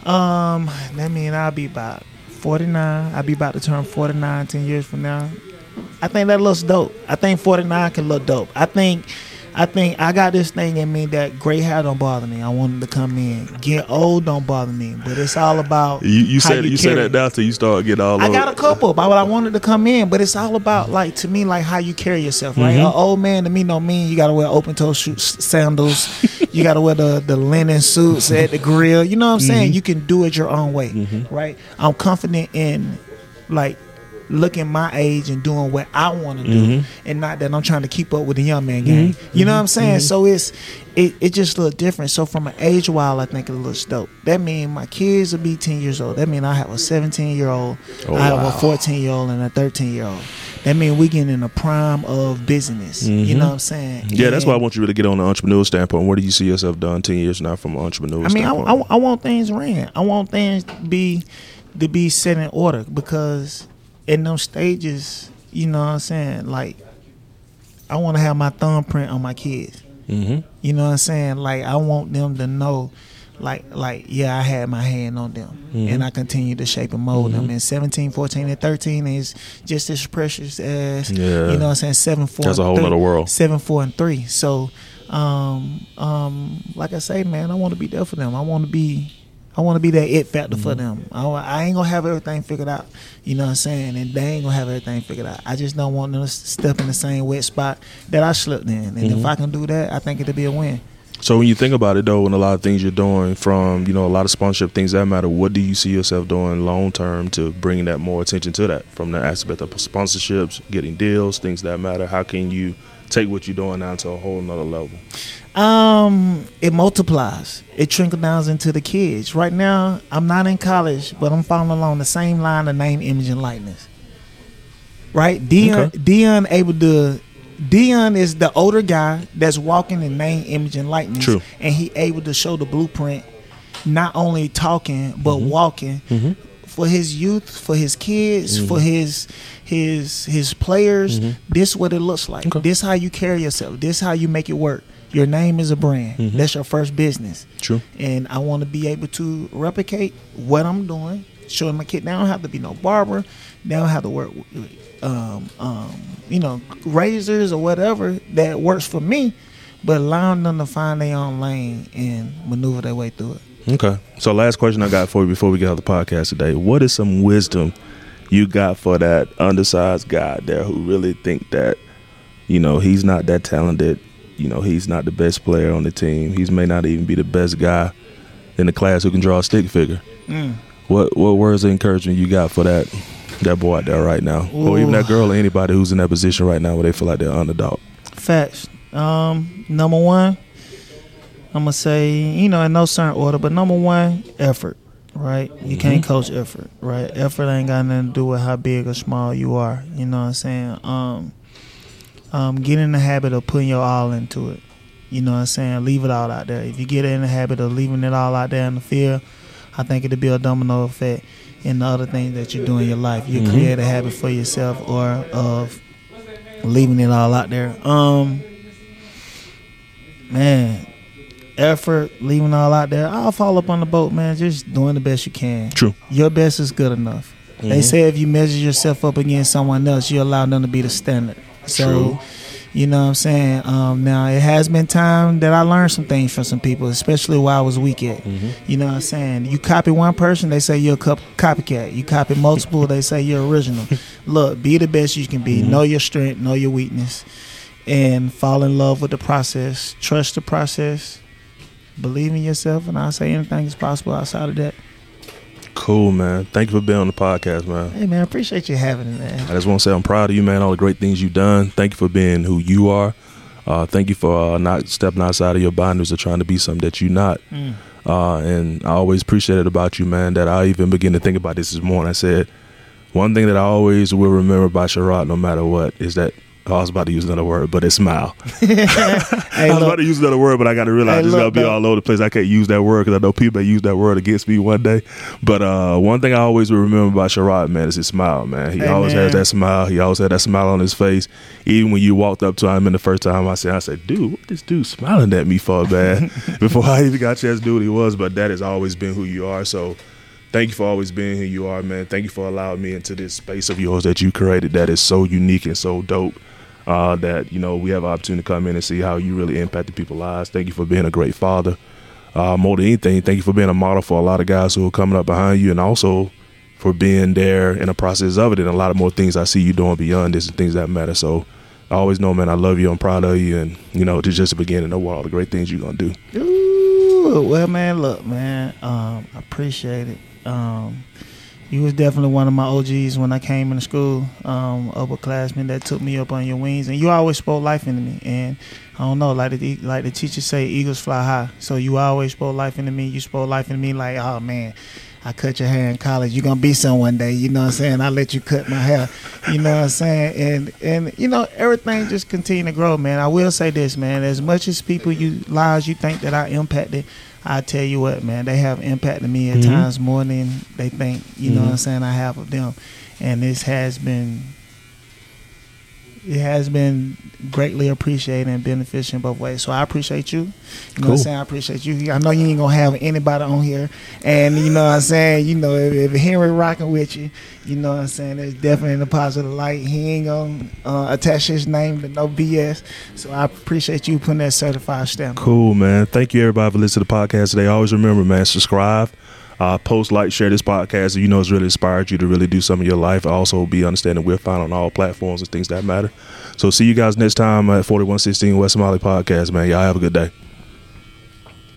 um, that mean I'll be about 49. I'll be about to turn 49 10 years from now. I think that looks dope. I think 49 can look dope. I think I think I got this thing in me that gray hair don't bother me. I want it to come in. Get old don't bother me. But it's all about You, you how said you, say carry that now till you start getting all old. I over. got a couple, but I wanted to come in. But it's all about like to me, like how you carry yourself, right? Mhm. An old man to me don't mean you gotta wear open toe shoes, sandals. You gotta wear the the linen suits at the grill. You know what I'm saying? Mm-hmm. You can do it your own way, mm-hmm. right? I'm confident in like looking my age and doing what I want to do, mm-hmm. and not that I'm trying to keep up with the young man game. You know what I'm saying? So it's it, it just look different. So from an age while I think it looks dope. That mean my kids will be 10 years old. That mean I have a 17 year old, Oh, I have wow. a 14 year old, and a 13 year old. That mean we getting in the prime of business. You know what I'm saying? yeah, that's why I want you to get on the entrepreneur standpoint. Where do you see yourself done ten years from now from an entrepreneur I mean, I? I, I want things ran. I want things to be to be set in order because in those stages, you know what I'm saying? Like, I want to have my thumbprint on my kids. mm-hmm. You know what I'm saying? Like, I want them to know, like, like yeah, I had my hand on them, Mm-hmm. and I continue to shape and mold them. And 17, 14, and 13 is just as precious as Yeah. you know what I'm saying. Seven, four, That's a and whole three- nother world. Seven, four, and three. So, um, um, like I say, man, I want to be there for them. I want to be, I want to be that it factor for them. I, I ain't gonna have everything figured out. You know what I'm saying? And they ain't gonna have everything figured out. I just don't want them to step in the same wet spot that I slipped in. And if I can do that, I think it'll be a win. So when you think about it though, and a lot of things you're doing from, you know, a lot of sponsorship things that matter, what do you see yourself doing long term to bring that more attention to that from the aspect of sponsorships, getting deals, things that matter? How can you take what you're doing now to a whole nother level? Um, it multiplies. It trickles down into the kids. Right now, I'm not in college, but I'm following along the same line of name, image, and likeness. Right, Deion. Okay. Deion able to. Deion is the older guy that's walking in name, image, and likeness. True. and he able to show the blueprint, not only talking but Mm-hmm. walking mm-hmm. for his youth, for his kids, for mm-hmm. his his his players. Mm-hmm. This what it looks like. Okay. This how you carry yourself. This how you make it work. Your name is a brand. That's your first business. True. And I want to be able to replicate what I'm doing. Showing my kid, they don't have to be no barber. They don't have to work, with, um, um, you know, razors or whatever that works for me. But allowing them to find their own lane and maneuver their way through it. Okay. So last question I got for you before we get out of the podcast today. What is some wisdom you got for that undersized guy there who really think that, you know, he's not that talented, you know, he's not the best player on the team. He's may not even be the best guy in the class who can draw a stick figure. Mm. What what words of encouragement you got for that that boy out there right now? Or even that girl or anybody who's in that position right now where they feel like they're underdog. Facts. Um, number one, I'm gonna say, you know, in no certain order, but number one, effort. Right? You can't coach effort. Right? Effort ain't got nothing to do with how big or small you are. You know what I'm saying? Um, um, get in the habit of putting your all into it. You know what I'm saying? Leave it all out there. If you get in the habit of leaving it all out there in the field, I think it'll be a domino effect in the other things that you do in your life. You create a habit for yourself or of leaving it all out there. Um, man, effort, leaving all out there. I'll fall up on the boat, man. Just doing the best you can. True. Your best is good enough. They say if you measure yourself up against someone else, you allow them to be the standard. So, True. You know what I'm saying? Um, now, it has been time that I learned some things from some people, especially while I was weak at. You know what I'm saying? You copy one person, they say you're a cop- copycat. You copy multiple, they say you're original. Look, be the best you can be. Know your strength, know your weakness, and fall in love with the process. Trust the process. Believe in yourself, and I'll say anything is possible outside of that. Cool, man. Thank you for being on the podcast, man. Hey, man, I appreciate you having me, man. I just want to say I'm proud of you, man. All the great things you've done. Thank you for being who you are. Uh, thank you for uh, not stepping outside of your boundaries or trying to be something that you're not. Mm. Uh, and I always appreciate it about you, man. That I even begin to think about this this morning. I said one thing that I always will remember about Sherrod, no matter what, is that oh, I was about to use another word, but it's smile. Hey, I was look, about to use another word, but I got to realize Hey, it's look, gonna be all over the place. I can't use that word because I know people that use that word against me one day. But uh, one thing I always will remember about Sherrod, man, is his smile, man. He Hey, always man. has that smile. He always had that smile on his face. Even when you walked up to him in the first time, I said, I said, dude, what this dude smiling at me for, man? Before I even got a chance to do what he was. But that has always been who you are. So thank you for always being who you are, man. Thank you for allowing me into this space of yours that you created that is so unique and so dope. Uh, that you know we have an opportunity to come in and see how you really impacted people's lives. Thank you for being a great father. Uh, more than anything, thank you for being a model for a lot of guys who are coming up behind you, and also for being there in the process of it, and a lot of more things I see you doing beyond this and things that matter. So I always know, man, I love you. I'm proud of you, and you know, it's just the beginning of all the great things you're gonna do. Ooh, well, man, look, man, um, I appreciate it. Um, you was definitely one of my OGs when I came into school, um, upperclassman that took me up on your wings, and you always spoke life into me. And I don't know, like the like the teachers say, eagles fly high. So you always spoke life into me. You spoke life into me, like, oh man, I cut your hair in college. You're gonna be some one day. You know what I'm saying? I let you cut my hair. You know what I'm saying? And and you know everything just continue to grow, man. I will say this, man. As much as people you lives you think that I impacted, I tell you what, man, they have impacted me at Mhm. times more than they think. You know Mhm. what I'm saying? I have of them, and this has been. It has been greatly appreciated and beneficial in both ways. So I appreciate you. You know what I'm saying? I appreciate you. I know you ain't gonna have anybody on here, and you know what I'm saying. You know if, if Henry rocking with you, you know what I'm saying. It's definitely in a positive light. He ain't gonna uh, attach his name to no BS. So I appreciate you putting that certified stamp. Cool, man. Thank you, everybody, for listening to the podcast today. Always remember, man, subscribe, uh, post, like, share this podcast. You know it's really inspired you to really do something in your life. Also, be understanding we're found on all platforms and things that matter. So, see you guys next time at 4116 West Smiley Podcast, man. Y'all have a good day.